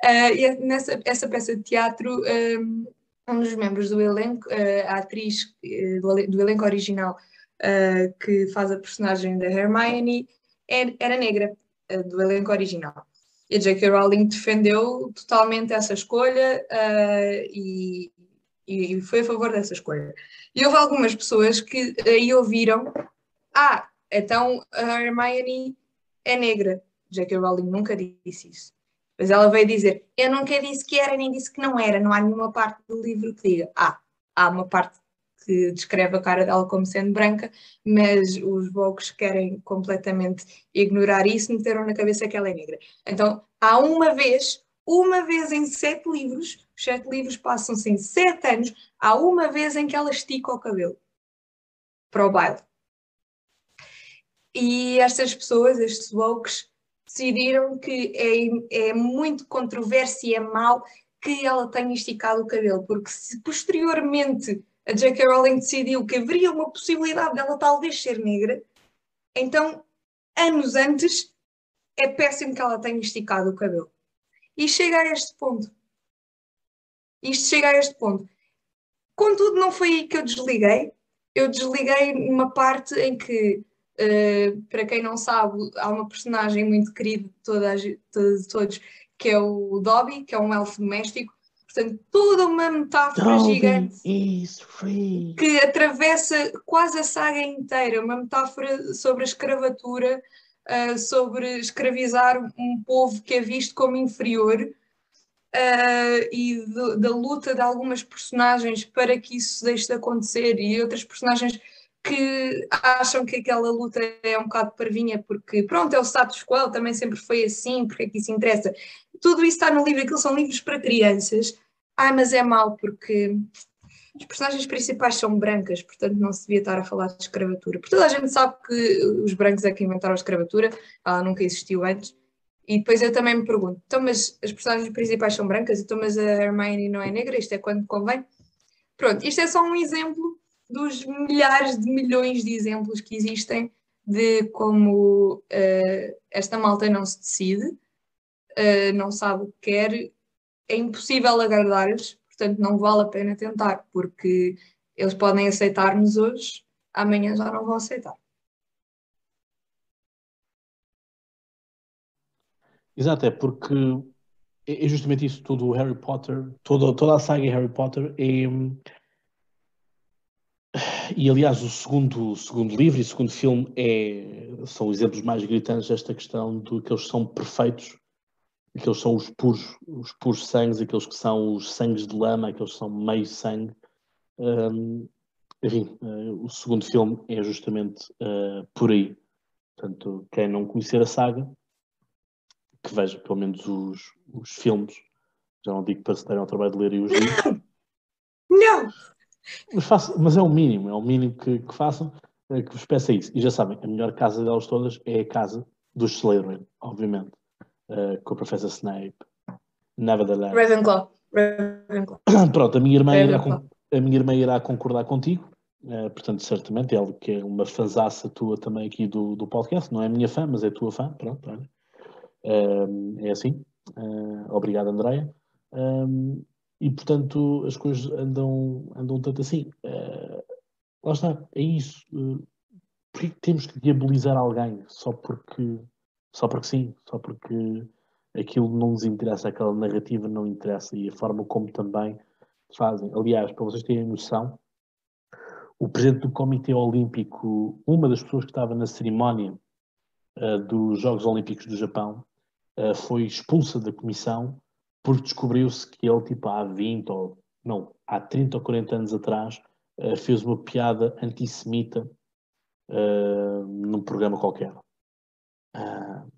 Uh, e é nessa essa peça de teatro, um, um dos membros do elenco, uh, a atriz do, do, elenco original que faz a personagem da Hermione, é, era negra, do elenco original. E a J.K. Rowling defendeu totalmente essa escolha e, e foi a favor dessa escolha. E houve algumas pessoas que aí ouviram: ah, então a Hermione é negra. J.K. Rowling nunca disse isso. Mas ela veio dizer: Eu nunca disse que era, nem disse que não era. Não há nenhuma parte do livro que diga. Ah, há uma parte que descreve a cara dela como sendo branca, mas os Vogues querem completamente ignorar isso, meteram na cabeça que ela é negra. Então, há uma vez, uma vez em sete livros, os sete livros passam-se em sete anos, há uma vez em que ela estica o cabelo para o baile. E estas pessoas, estes Vogues, decidiram que é, é muito controverso e é mau que ela tenha esticado o cabelo, porque se posteriormente a J.K. Rowling decidiu que haveria uma possibilidade dela talvez ser negra, então, anos antes, é péssimo que ela tenha esticado o cabelo. E chega a este ponto. Isto chega a este ponto. Contudo, não foi aí que eu desliguei. Eu desliguei numa parte em que Uh, para quem não sabe, há uma personagem muito querida de, todas, de todos, que é o Dobby, que é um elfo doméstico. Portanto, toda uma metáfora Dobby gigante que atravessa quase a saga inteira, uma metáfora sobre a escravatura, uh, sobre escravizar um povo que é visto como inferior uh, e de, da luta de algumas personagens para que isso deixe de acontecer. E outras personagens que acham que aquela luta é um bocado parvinha porque, pronto, é o status quo, também sempre foi assim, porque é que isso interessa. Tudo isso está no livro, aquilo são livros para crianças. Ah, mas é mau porque os personagens principais são brancas, portanto não se devia estar a falar de escravatura. Porque toda a gente sabe que os brancos é que inventaram a escravatura, ela nunca existiu antes. E depois eu também me pergunto, então mas as personagens principais são brancas, então mas a Hermione não é negra, isto é quando convém? Pronto, isto é só um exemplo dos milhares de milhões de exemplos que existem de como uh, esta malta não se decide, uh, não sabe o que quer, é impossível agradar-lhes, portanto não vale a pena tentar, porque eles podem aceitar-nos hoje, amanhã já não vão aceitar. Exato, é porque é, é justamente isso tudo, Harry Potter, toda, toda a saga Harry Potter é, e aliás, o segundo, segundo livro e o segundo filme é, são exemplos mais gritantes desta questão de que eles são perfeitos, aqueles são os puros, os puros sangues, aqueles que são os sangues de lama, aqueles que são meio sangue. Um, enfim, uh, o segundo filme é justamente uh, por aí. Portanto, quem não conhecer a saga, que veja pelo menos os, os filmes. Já não digo para se darem ao trabalho de ler os livros. Mas, mas é o mínimo, é o mínimo que, que façam, é que vos peça isso. E já sabem, a melhor casa delas todas é a casa dos Slytherin, obviamente, uh, com o Professor Snape. Nevertheless. Ravenclaw. Ravenclaw. Pronto, a minha irmã, irá, a minha irmã irá concordar contigo. Uh, portanto, certamente, ela que é uma fanzaça tua também aqui do, do podcast, não é minha fã, mas é tua fã, pronto, olha. Uh, é assim. Uh, obrigado, Andréia. E portanto as coisas andam, andam tanto assim. Uh, lá está, é isso. Uh, Porquê que temos que diabolizar alguém só porque, só porque sim, só porque aquilo não nos interessa, aquela narrativa não interessa e a forma como também fazem. Aliás, para vocês terem noção, o presidente do Comitê Olímpico, uma das pessoas que estava na cerimónia uh, dos Jogos Olímpicos do Japão, uh, foi expulsa da comissão porque descobriu-se que ele, tipo, há 20 ou não, há 30 ou 40 anos atrás, uh, fez uma piada antissemita uh, num programa qualquer. Uh,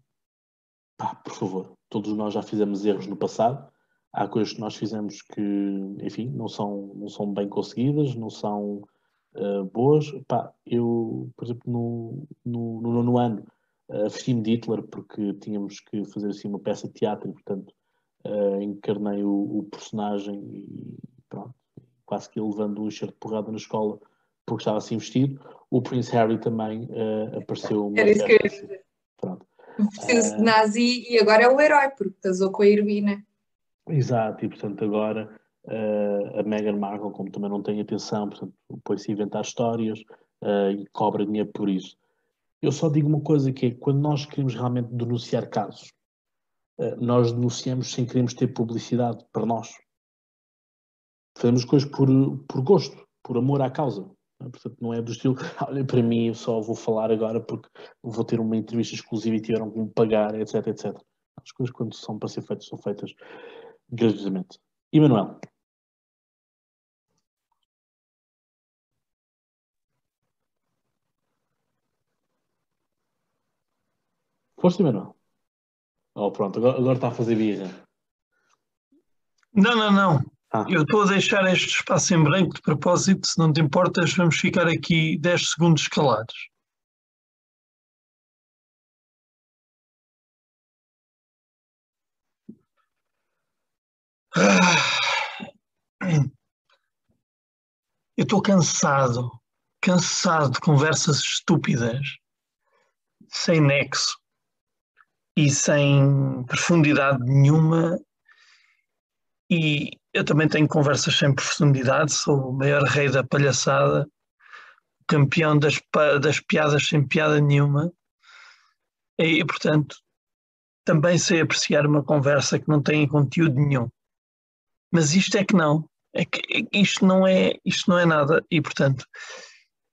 pá, por favor, todos nós já fizemos erros no passado. Há coisas que nós fizemos que, enfim, não são, não são bem conseguidas, não são uh, boas. Pá, eu, por exemplo, no, no, no nono ano, uh, vesti-me de Hitler porque tínhamos que fazer assim uma peça de teatro e, portanto, uh, encarnei o, o, personagem e pronto, quase que levando um enxerto de porrada na escola porque estava assim vestido. O Prince Harry também uh, apareceu. Era isso que eu. Pronto. Vestiu-se de nazi e agora é o herói, porque casou com a Irvina. Exato, e portanto agora uh, a Meghan Markle, como também não tem atenção, portanto, põe-se a inventar histórias uh, e cobra dinheiro por isso. Eu só digo uma coisa que é, quando nós queremos realmente denunciar casos, nós denunciamos sem queremos ter publicidade para nós. Fazemos coisas por, por gosto, por amor à causa. Portanto, não é do estilo, olha, para mim eu só vou falar agora porque vou ter uma entrevista exclusiva e tiveram que me pagar, etc, etc. As coisas quando são para ser feitas, são feitas gratuitamente. E Manuel? Força, Manuel? Oh, pronto, agora, agora está a fazer birra. Não, não, não. Ah. Eu estou a deixar este espaço em branco de propósito, se não te importas, vamos ficar aqui 10 segundos calados. Eu estou cansado, cansado de conversas estúpidas, sem nexo e sem profundidade nenhuma. E eu também tenho conversas sem profundidade, sou o maior rei da palhaçada, campeão das, das piadas sem piada nenhuma, e portanto também sei apreciar uma conversa que não tem conteúdo nenhum. Mas isto é que não, é que isto não é, isto não é nada, e portanto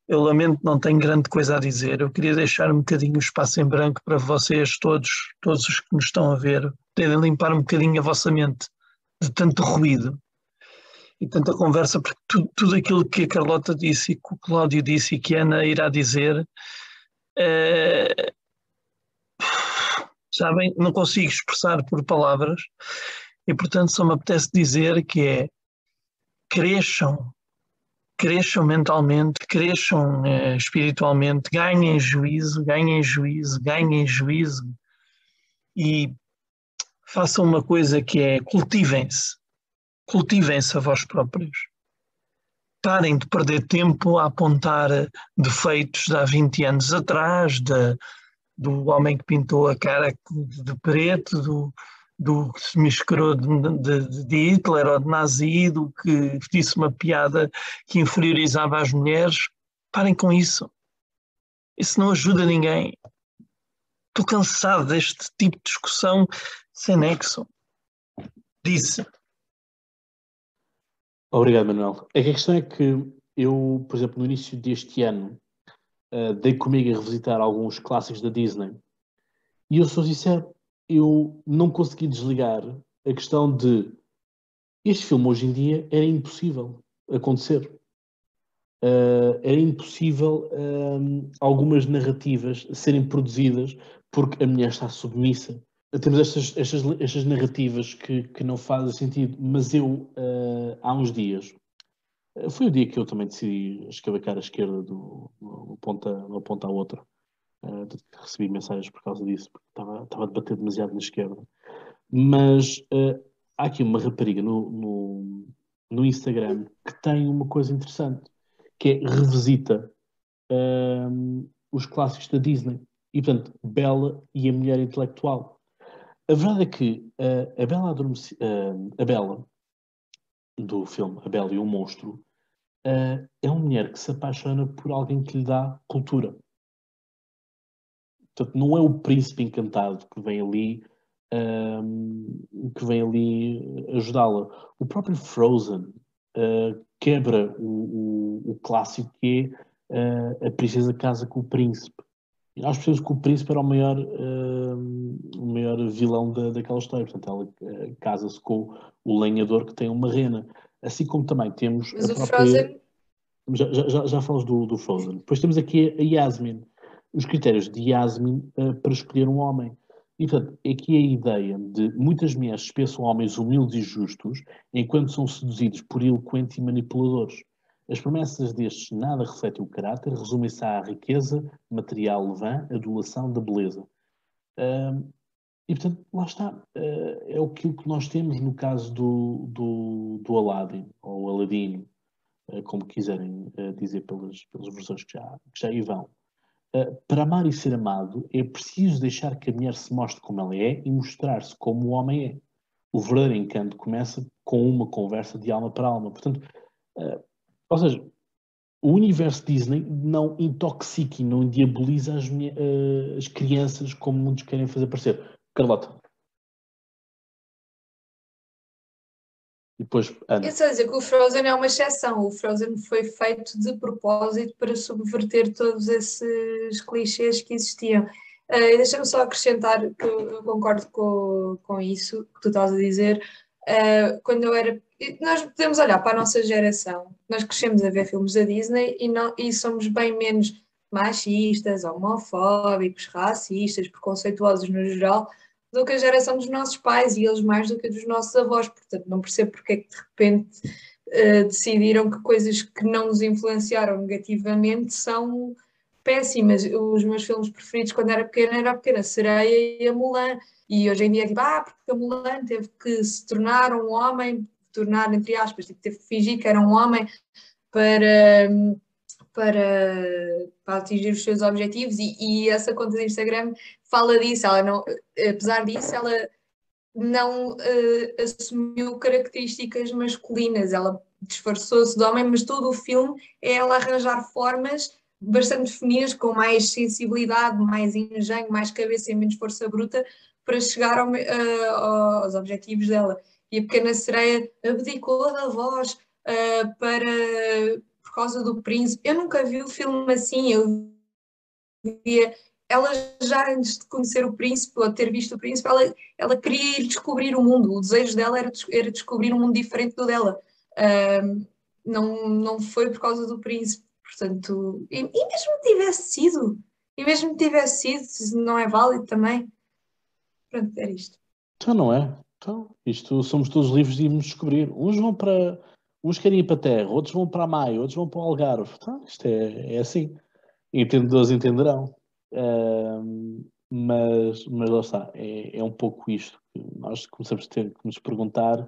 eu lamento, não tenho grande coisa a dizer. Eu queria deixar um bocadinho o espaço em branco para vocês, todos, todos os que nos estão a ver, terem limpar um bocadinho a vossa mente de tanto ruído e tanta conversa, porque tudo, tudo aquilo que a Carlota disse e que o Cláudio disse e que a Ana irá dizer, é, sabem, não consigo expressar por palavras e, portanto, só me apetece dizer que é cresçam, cresçam mentalmente, cresçam é, espiritualmente, ganhem juízo, ganhem juízo, ganhem juízo e façam uma coisa que é cultivem-se. Cultivem-se a vós próprios. Parem de perder tempo a apontar defeitos de há 20 anos atrás, de, do homem que pintou a cara de preto, do, do que se misturou de, de, de, Hitler ou de nazi, do que disse uma piada que inferiorizava as mulheres. Parem com isso. Isso não ajuda ninguém. Estou cansado deste tipo de discussão sem nexo. Disse. Obrigado, Manuel. É a questão é que eu, por exemplo, no início deste ano, uh, dei comigo a revisitar alguns clássicos da Disney e eu sou sincero, eu não consegui desligar a questão de este filme hoje em dia era impossível acontecer. Uh, era impossível uh, algumas narrativas serem produzidas porque a mulher está submissa. Temos estas, estas, estas narrativas que, que não fazem sentido, mas eu, uh, há uns dias, foi o dia que eu também decidi escavacar a esquerda do, uma, ponta, uma ponta à outra. Recebi mensagens por causa disso, porque estava, a debater demasiado na esquerda. Mas há aqui uma rapariga no, no, no Instagram que tem uma coisa interessante que é revisita um, os clássicos da Disney. E, portanto, Bela e a Mulher Intelectual. A verdade é que uh, a, Bela adormeci, uh, a Bela, do filme A Bela e o Monstro, uh, é uma mulher que se apaixona por alguém que lhe dá cultura. Portanto, não é o príncipe encantado que vem ali um, que vem ali ajudá-la. O próprio Frozen uh, quebra o, o, o, clássico que é uh, a princesa casa com o príncipe. E nós percebemos que o príncipe era o maior, uh, o maior vilão da, daquela história. Portanto, ela casa-se com o lenhador que tem uma rena. Assim como também temos. Mas o própria... Frozen. Já, já, já falamos do, do Frozen. Depois temos aqui a Yasmin. Os critérios de Yasmin para escolher um homem. E, portanto, aqui a ideia de muitas mulheres pensam homens humildes e justos enquanto são seduzidos por eloquentes e manipuladores. As promessas destes nada refletem o caráter, resumem-se à riqueza material levã, adulação da beleza. Uh, e, portanto, lá está. Uh, é aquilo que nós temos no caso do, do, do Aladdin, ou Aladino, uh, como quiserem dizer pelas, pelas versões que já, que já aí vão. Uh, para amar e ser amado, é preciso deixar que a mulher se mostre como ela é e mostrar-se como o homem é. O verdadeiro encanto começa com uma conversa de alma para alma. Portanto, uh, ou seja, o universo Disney não intoxica e não diaboliza as, uh, as crianças como muitos querem fazer parecer. Carlota. Depois, Ana. Eu dizer que o Frozen é uma exceção. O Frozen foi feito de propósito para subverter todos esses clichês que existiam. Uh, Deixa-me só acrescentar que eu concordo com, com isso que tu estás a dizer. Uh, quando eu era. Nós podemos olhar para a nossa geração. Nós crescemos a ver filmes da Disney e, não, e somos bem menos machistas, homofóbicos, racistas, preconceituosos no geral do que a geração dos nossos pais e eles mais do que a dos nossos avós. Portanto, não percebo porque é que de repente uh, decidiram que coisas que não nos influenciaram negativamente são péssimas. Os meus filmes preferidos quando era pequena era a Pequena Sereia e a Mulan. E hoje em dia é tipo, ah, porque a Mulan teve que se tornar um homem, tornar entre aspas, tipo, teve que fingir que era um homem para, para, para atingir os seus objetivos e, e essa conta de Instagram fala disso, ela não, apesar disso, ela não uh, assumiu características masculinas, ela disfarçou-se de homem, mas todo o filme é ela arranjar formas bastante femininas, com mais sensibilidade, mais engenho, mais cabeça e menos força bruta, para chegar ao, uh, aos objetivos dela. E a pequena sereia abdicou da voz uh, para, causa do príncipe. Eu nunca vi o filme assim, eu via ela já antes de conhecer o príncipe ou ter visto o príncipe, ela, ela queria ir descobrir o mundo. O desejo dela era, era descobrir um mundo diferente do dela. Um, não, não foi por causa do príncipe. Portanto, e, e mesmo tivesse sido, e mesmo tivesse sido, não é válido também. Pronto, era isto. Então não é. Então, isto somos todos livres de irmos descobrir. Uns vão para. Uns querem ir para a terra, outros vão para a Maia, outros vão para o Algarve. Então, isto é, é assim. Entendedores entenderão mas, mas lá está, é, é um pouco isto que nós começamos a ter que nos perguntar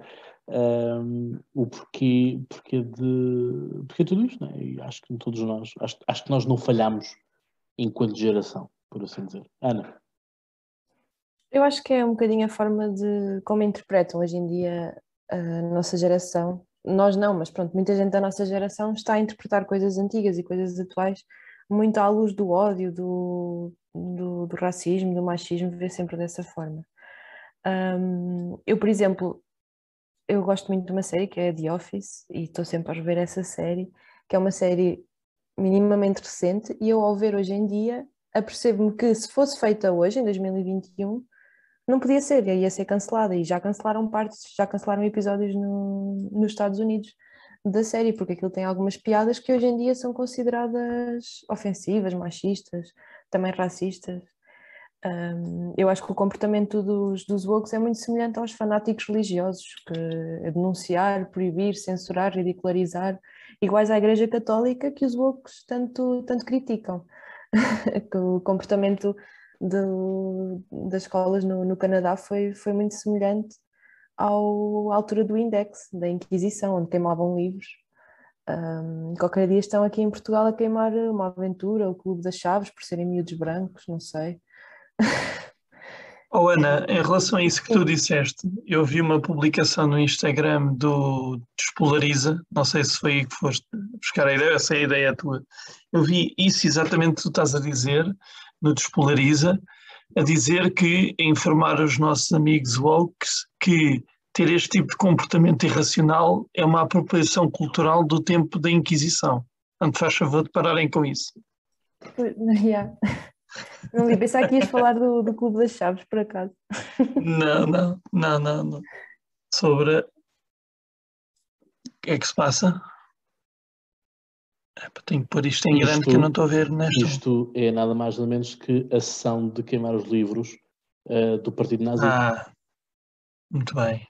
o porquê, porquê de porquê tudo isto, né? e acho que todos nós, acho, acho que nós não falhamos enquanto geração, por assim dizer. Ana. Eu acho que é um bocadinho a forma de como interpretam hoje em dia a nossa geração. Nós não, mas pronto, muita gente da nossa geração está a interpretar coisas antigas e coisas atuais muito à luz do ódio, do, do, do racismo, do machismo, vê sempre dessa forma. Um, eu, por exemplo, eu gosto muito de uma série que é The Office e estou sempre a rever essa série que é uma série minimamente recente, e eu ao ver hoje em dia apercebo-me que se fosse feita hoje, em 2021, não podia ser, ia ser cancelada, e já cancelaram partes, já cancelaram episódios no, nos Estados Unidos da série, porque aquilo tem algumas piadas que hoje em dia são consideradas ofensivas, machistas, também racistas. Um, eu acho que o comportamento dos, dos woke é muito semelhante aos fanáticos religiosos, que é denunciar, proibir, censurar, ridicularizar, iguais à Igreja Católica que os woke tanto, tanto criticam. que o comportamento do, das escolas no, no Canadá foi, foi muito semelhante ao, à altura do Index, da Inquisição, onde queimavam livros. Um, qualquer dia estão aqui em Portugal a queimar uma aventura, o Clube das Chaves, por serem miúdos brancos, não sei. Oh, Ana, em relação a isso que tu disseste, eu vi uma publicação no Instagram do Despolariza, não sei se foi aí que foste buscar a ideia, essa é a ideia tua. Eu vi isso exatamente que tu estás a dizer no Despolariza, a dizer que informar os nossos amigos woke que ter este tipo de comportamento irracional é uma apropriação cultural do tempo da Inquisição. Portanto, faz favor de pararem com isso. Yeah. Não li, pensar que ias falar do, do Clube das Chaves, por acaso. Não, não, não, não, não. Sobre. O que é que se passa? Tenho que pôr isto em grande isto, que eu não estou a ver nesta. Isto é nada mais ou menos que a sessão de queimar os livros uh, do Partido Nazi. Ah, muito bem.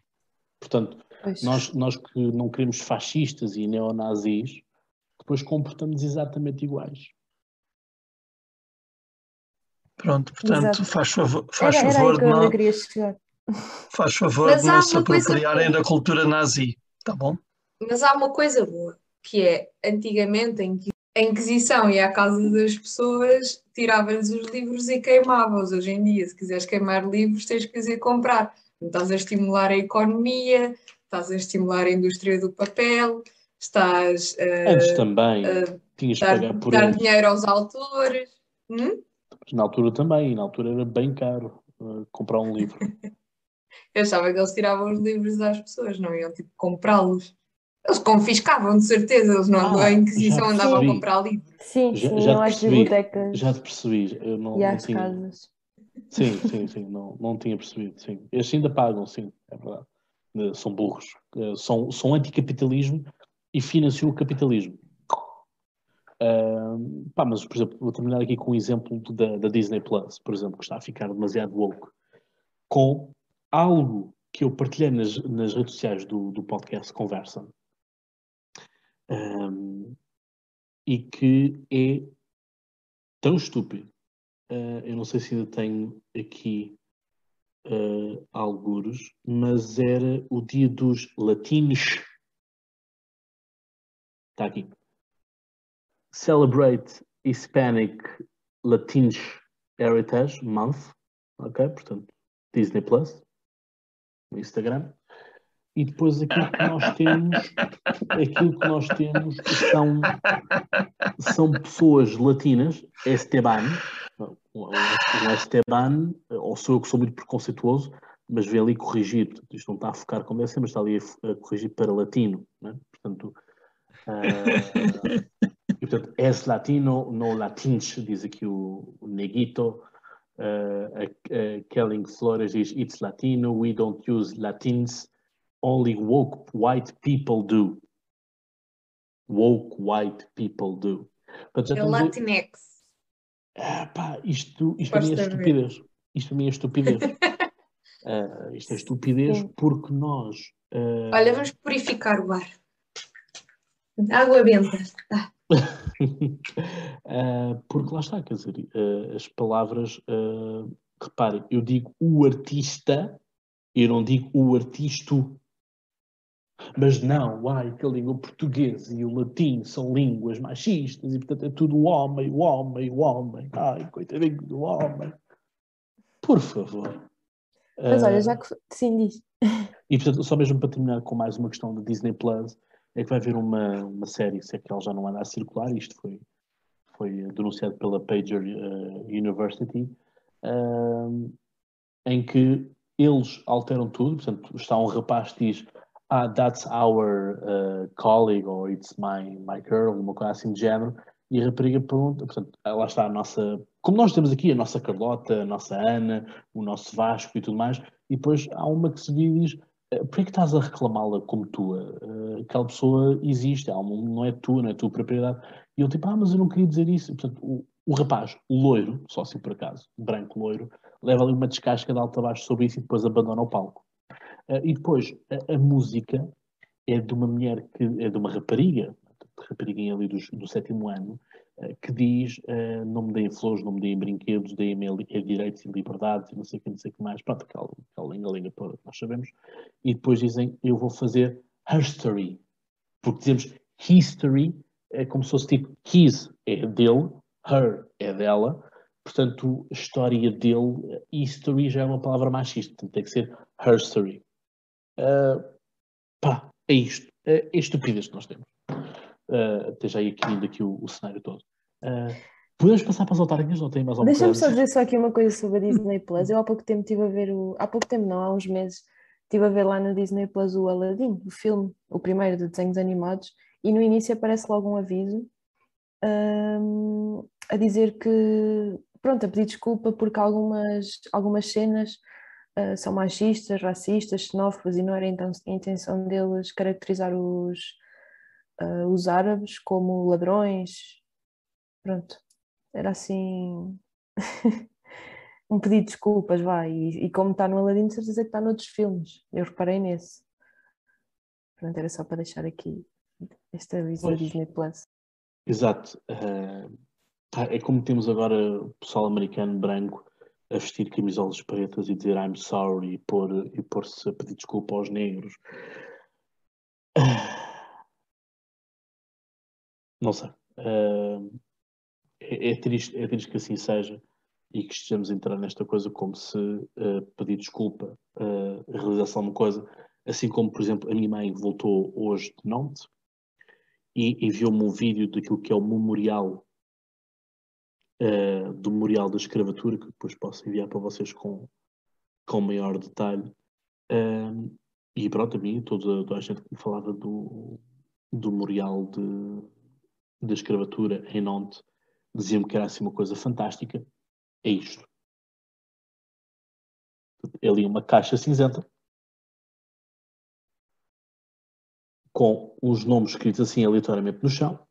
Portanto, nós, nós que não queremos fascistas e neonazis, depois comportamos exatamente iguais. Pronto, portanto, Exato. faz favor, faz era, favor era de não. Faz favor Mas de não se apropriarem da cultura nazi, tá bom? Mas há uma coisa boa, que é antigamente a Inquisição ia à casa das pessoas, tirava-lhes os livros e queimava-os. Hoje em dia, se quiseres queimar livros, tens que ir comprar. Estás a estimular a economia, estás a estimular a indústria do papel, estás a, Antes também, a tinhas dar, pagar por dar dinheiro aos autores. Hum? Na altura também, na altura era bem caro uh, comprar um livro. Eu achava que eles tiravam os livros das pessoas, não iam tipo comprá-los. Eles confiscavam, de certeza, eles não, ah, a Inquisição andava a comprar livros. Sim, já, sim, já as bibliotecas. Já te percebi, eu não, e não tinha. Casas. Sim, sim, sim, não, não tinha percebido, sim. Estes ainda pagam, sim, é verdade. Eh, são burros. Eh, são, são anticapitalismo e financiam o capitalismo. Uh, pá, mas, por exemplo, vou terminar aqui com um exemplo da, da, Disney Plus, por exemplo, que está a ficar demasiado woke, com algo que eu partilhei nas, nas redes sociais do, do podcast Conversa um, e que é tão estúpido. Uh, eu não sei se ainda tenho aqui uh, algures, mas era o dia dos latinos. Está aqui celebrate Hispanic Latins Heritage Month, ok? Portanto, Disney Plus, no Instagram. E depois aquilo que nós temos, aquilo que nós temos são, são pessoas latinas, Esteban, o Esteban, ou sou eu que sou muito preconceituoso, mas vê ali corrigir, portanto, isto não está a focar como ser, mas está ali a, corrigir para latino, né? portanto, uh, E, portanto, és latino, no latins, diz aqui o, o Neguito. Uh, uh, Kelling Flores diz, it's latino, we don't use latins, only woke white people do. Woke white people do. Portanto, é o Latinex. Ah, pá, isto, isto para mim é estupidez. Isto para mim é estupidez. uh, isto é estupidez Sim. porque nós. Uh... Olha, vamos purificar o ar. Água benta. Ah uh, porque lá está, quer dizer, uh, as palavras, reparem, eu digo o artista, eu não digo o artisto. Mas não, ai, que a língua portuguesa e o latim são línguas machistas e portanto é tudo o homem, o homem, o homem. Ai, coitadinho do homem. Por favor. Mas olha, já que sim, diz. E portanto, só mesmo para terminar com mais uma questão da Disney Plus, é que vai haver uma, uma série, se é que ela já não anda a circular, isto foi, foi denunciado pela Pager uh, University, uh, em que eles alteram tudo, portanto, está um rapaz que diz ah, that's our uh, colleague or it's my, my girl, uma coisa assim de género, e a rapariga pergunta, portanto, lá está a nossa, como nós temos aqui a nossa Carlota, a nossa Ana, o nosso Vasco e tudo mais, e depois há uma que se diz, eh, por que estás a reclamá-la como tua? Uh, aquela pessoa existe, não é tua, não é tua propriedade. E eu tipo, ah, mas eu não queria dizer isso. Portanto, o, o rapaz, loiro, só assim por acaso, branco loiro, leva ali uma descasca de alto a baixo sobre isso e depois abandona o palco. Uh, e depois, a, a, música é de uma mulher que é de uma rapariga, rapariguinha ali do, do sétimo ano, uh, que diz uh, não me deem flores, não me deem brinquedos, deem-me direitos e liberdades e não sei o que, não sei o que mais. Pronto, aquela, aquela linga-linga toda que nós sabemos. E depois dizem, eu vou fazer history. Porque dizemos history é como se fosse tipo his é dele, her é dela, portanto, história dele, history já é uma palavra machista, portanto tem que ser her story. Uh, pá, é isto. Uh, é estupidez que nós temos. Uh, já ia querendo aqui o, o cenário todo. Uh, podemos passar para as autárquicas? Não tem mais alguma Deixa-me só dizer só aqui uma coisa sobre a Disney Plus. Eu há pouco tempo estive a ver o. Há pouco tempo, não, há uns meses, estive a ver lá na Disney Plus o Aladdin, o filme, o primeiro de desenhos animados, e no início aparece logo um aviso um, a dizer que, pronto, a pedir desculpa porque algumas, algumas cenas uh, são machistas, racistas, xenófobas e não era então a intenção deles caracterizar os, uh, os árabes como ladrões. Pronto, era assim. um pedido de desculpas, vai. E, e, como está no Aladdin, de certeza que está noutros filmes. Eu reparei nesse. Pronto, era só para deixar aqui esta aviso da Disney Plus. Exato. Uh, é como temos agora o pessoal americano branco a vestir camisolas pretas e dizer I'm sorry e pôr-se e pôr a pedir desculpa aos negros. Não sei. É, é, triste, é triste que assim seja e que estejamos a entrar nesta coisa como se uh, pedir desculpa, a realização de uma coisa, assim como, por exemplo, a minha mãe voltou hoje de Nantes e enviou-me um vídeo daquilo que é o memorial uh, do memorial da escravatura, que depois posso enviar para vocês com, com maior detalhe. Uh, e pronto, a mim, toda, toda a gente que me falava do, do memorial de, da escravatura em Nantes diziam-me que era assim uma coisa fantástica. É isto. É ali uma caixa cinzenta com os nomes escritos assim aleatoriamente no chão,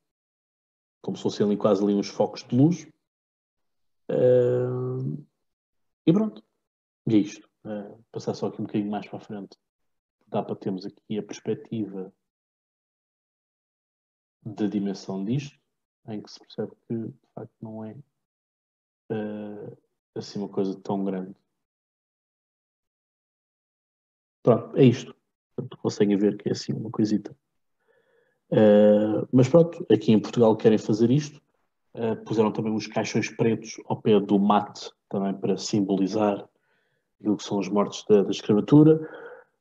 como se fossem ali quase ali uns focos de luz. Uh, e pronto. E é isto. Uh, passar só aqui um bocadinho mais para a frente. Dá para termos aqui a perspectiva da dimensão disto, em que se percebe que de facto não é uh, assim uma coisa tão grande. Pronto, é isto. Portanto, conseguem ver que é assim uma coisita. Uh, mas pronto, aqui em Portugal querem fazer isto. Uh, puseram também uns caixões pretos ao pé do mate, também para simbolizar aquilo que são os mortos da, da escravatura.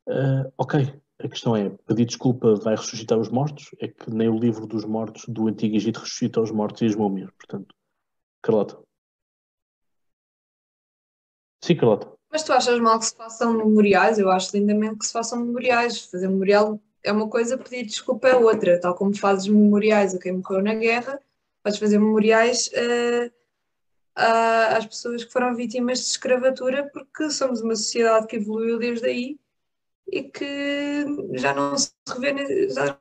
Uh, ok, a questão é, pedir desculpa vai ressuscitar os mortos? É que nem o livro dos mortos do Antigo Egito ressuscita os mortos e as múmias. Portanto, Carlota. Sim, Carlota. Mas tu achas mal que se façam memoriais? Eu acho lindamente que se façam memoriais. Fazer memorial é uma coisa, pedir desculpa é outra. Tal como fazes memoriais a quem morreu na guerra, podes fazer memoriais uh, uh, às pessoas que foram vítimas de escravatura, porque somos uma sociedade que evoluiu desde aí e que já não se revê, já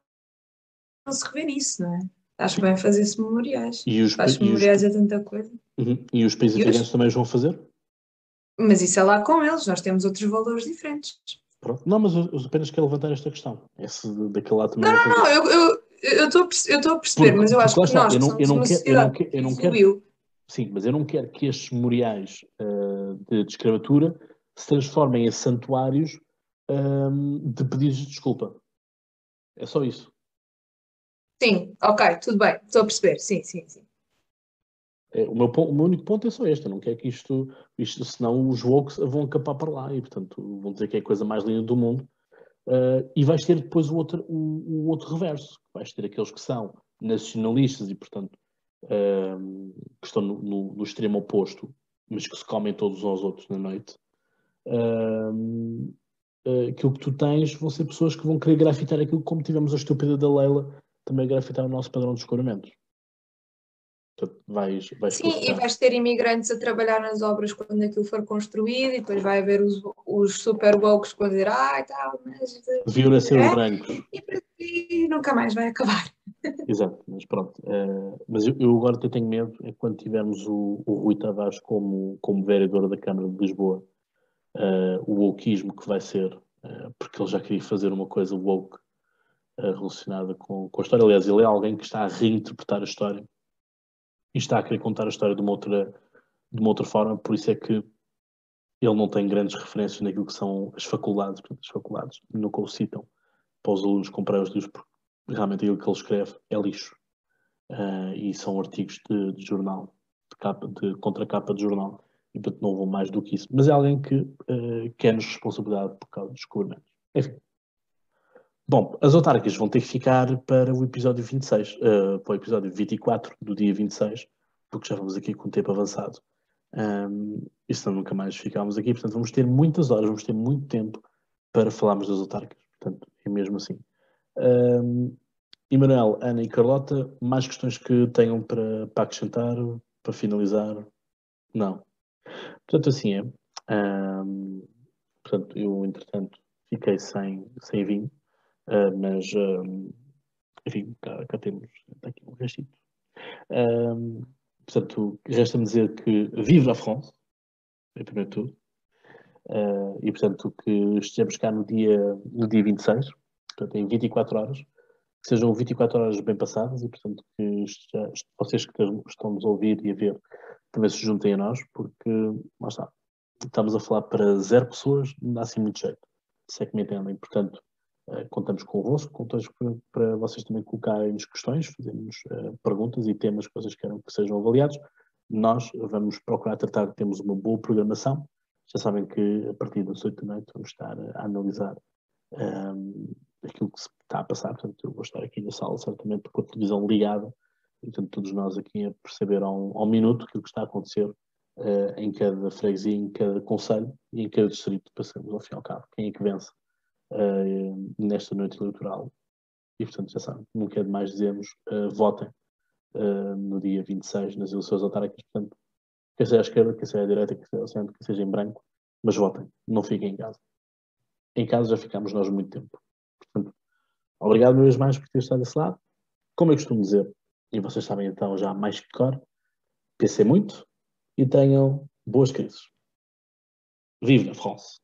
não se revê nisso, não é? Acho bem fazer-se memoriais. E os, Acho memoriais os... é tanta coisa. Uhum. E os países africanos também os vão fazer? Mas isso é lá com eles, nós temos outros valores diferentes. Pronto. Não, mas eu, apenas quero levantar esta questão. Esse daquele lado também. Não, não, não, eu estou a perceber, porque, mas eu acho que nós, eu não, eu não quero, eu não quero, eu não quero, Sim, mas eu não quero que estes memoriais uh, de, de, escravatura se transformem em santuários um, de pedidos de desculpa. É só isso. Sim, ok, tudo bem, estou a perceber, sim, sim, sim. É, o, meu, o meu único ponto é só este, eu não quero que isto, isto senão os woke vão acampar para lá e, portanto, vão dizer que é a coisa mais linda do mundo. Uh, e vais ter depois o outro, o, o, outro reverso, vais ter aqueles que são nacionalistas e, portanto, uh, que estão no, no, no, extremo oposto, mas que se comem todos aos outros na noite. Uh, aquilo que tu tens vão ser pessoas que vão querer grafitar aquilo como tivemos a estúpida da Leila também grafitar o nosso padrão de escoramento. Portanto, vais, vais Sim, e vais ter imigrantes a trabalhar nas obras quando aquilo for construído e depois vai haver os, os super woke que vão dizer ah e tal, mas... Viram ser é? brancos. E nunca mais vai acabar. Exato, mas pronto. Uh, mas eu, eu, agora tenho medo é quando tivermos o, o Rui Tavares como, como vereador da Câmara de Lisboa, uh, o wokeismo que vai ser, uh, porque ele já queria fazer uma coisa woke relacionada com, com a história. Aliás, ele é alguém que está a reinterpretar a história e está a querer contar a história de uma outra, de uma outra forma, por isso é que ele não tem grandes referências naquilo que são as faculdades, portanto, as faculdades nunca o citam para os alunos comprarem os livros, porque realmente aquilo que ele escreve é lixo. Uh, e são artigos de, de jornal, de, capa, de contracapa de jornal, e portanto não vão mais do que isso. Mas é alguém que uh, quer-nos responsabilidade por causa dos descobrimentos. Enfim. Bom, as autárquicas vão ter que ficar para o episódio 26, uh, eh, para o episódio 24 do dia 26, porque já vamos aqui com o tempo avançado. Um, e senão nunca mais ficámos aqui, portanto vamos ter muitas horas, vamos ter muito tempo para falarmos das autárquicas, portanto é mesmo assim. Um, Emanuel, Ana e Carlota, mais questões que tenham para, para acrescentar, para finalizar? Não. Portanto, assim é. Um, portanto, eu, entretanto, fiquei sem, sem vinho. Uh, mas, uh, enfim, cá, cá temos tá aqui um restito. Uh, portanto, resta-me dizer que vive a France, em primeiro tudo. e, portanto, que estejamos cá no dia, no dia 26, portanto, em 24 horas. Que sejam 24 horas bem passadas e, portanto, que vocês que estão-nos a ouvir e a ver também se juntem a nós, porque, lá está, estamos a falar para zero pessoas, não dá assim muito jeito, se é que me entendem. Portanto, contamos convosco, contamos para vocês também colocarem-nos questões, fazermos uh, perguntas e temas que vocês queiram que sejam avaliados. Nós vamos procurar tratar de termos uma boa programação. Já sabem que a partir das 8 da noite vamos estar a analisar um, ehm, aquilo que se está a passar. Portanto, eu vou estar aqui na sala certamente com a televisão ligada e, portanto, todos nós aqui a perceber ao, ao minuto aquilo que está a acontecer uh, em cada freguesia, em cada conselho e em cada distrito, para sabermos ao fim e ao cabo quem é que vence uh, nesta noite eleitoral. E, portanto, já sabem, não quero mais dizermos, uh, votem uh, no dia 26 nas eleições autárquicas. Portanto, quer seja à esquerda, quer seja à direita, quer seja ao centro, quer seja em branco, mas votem, não fiquem em casa. Em casa já ficamos nós muito tempo. Portanto, obrigado uma vez mais por ter estado desse lado. Como eu costumo dizer, e vocês sabem então já mais que cor, pensem muito e tenham boas crises. Vive na France!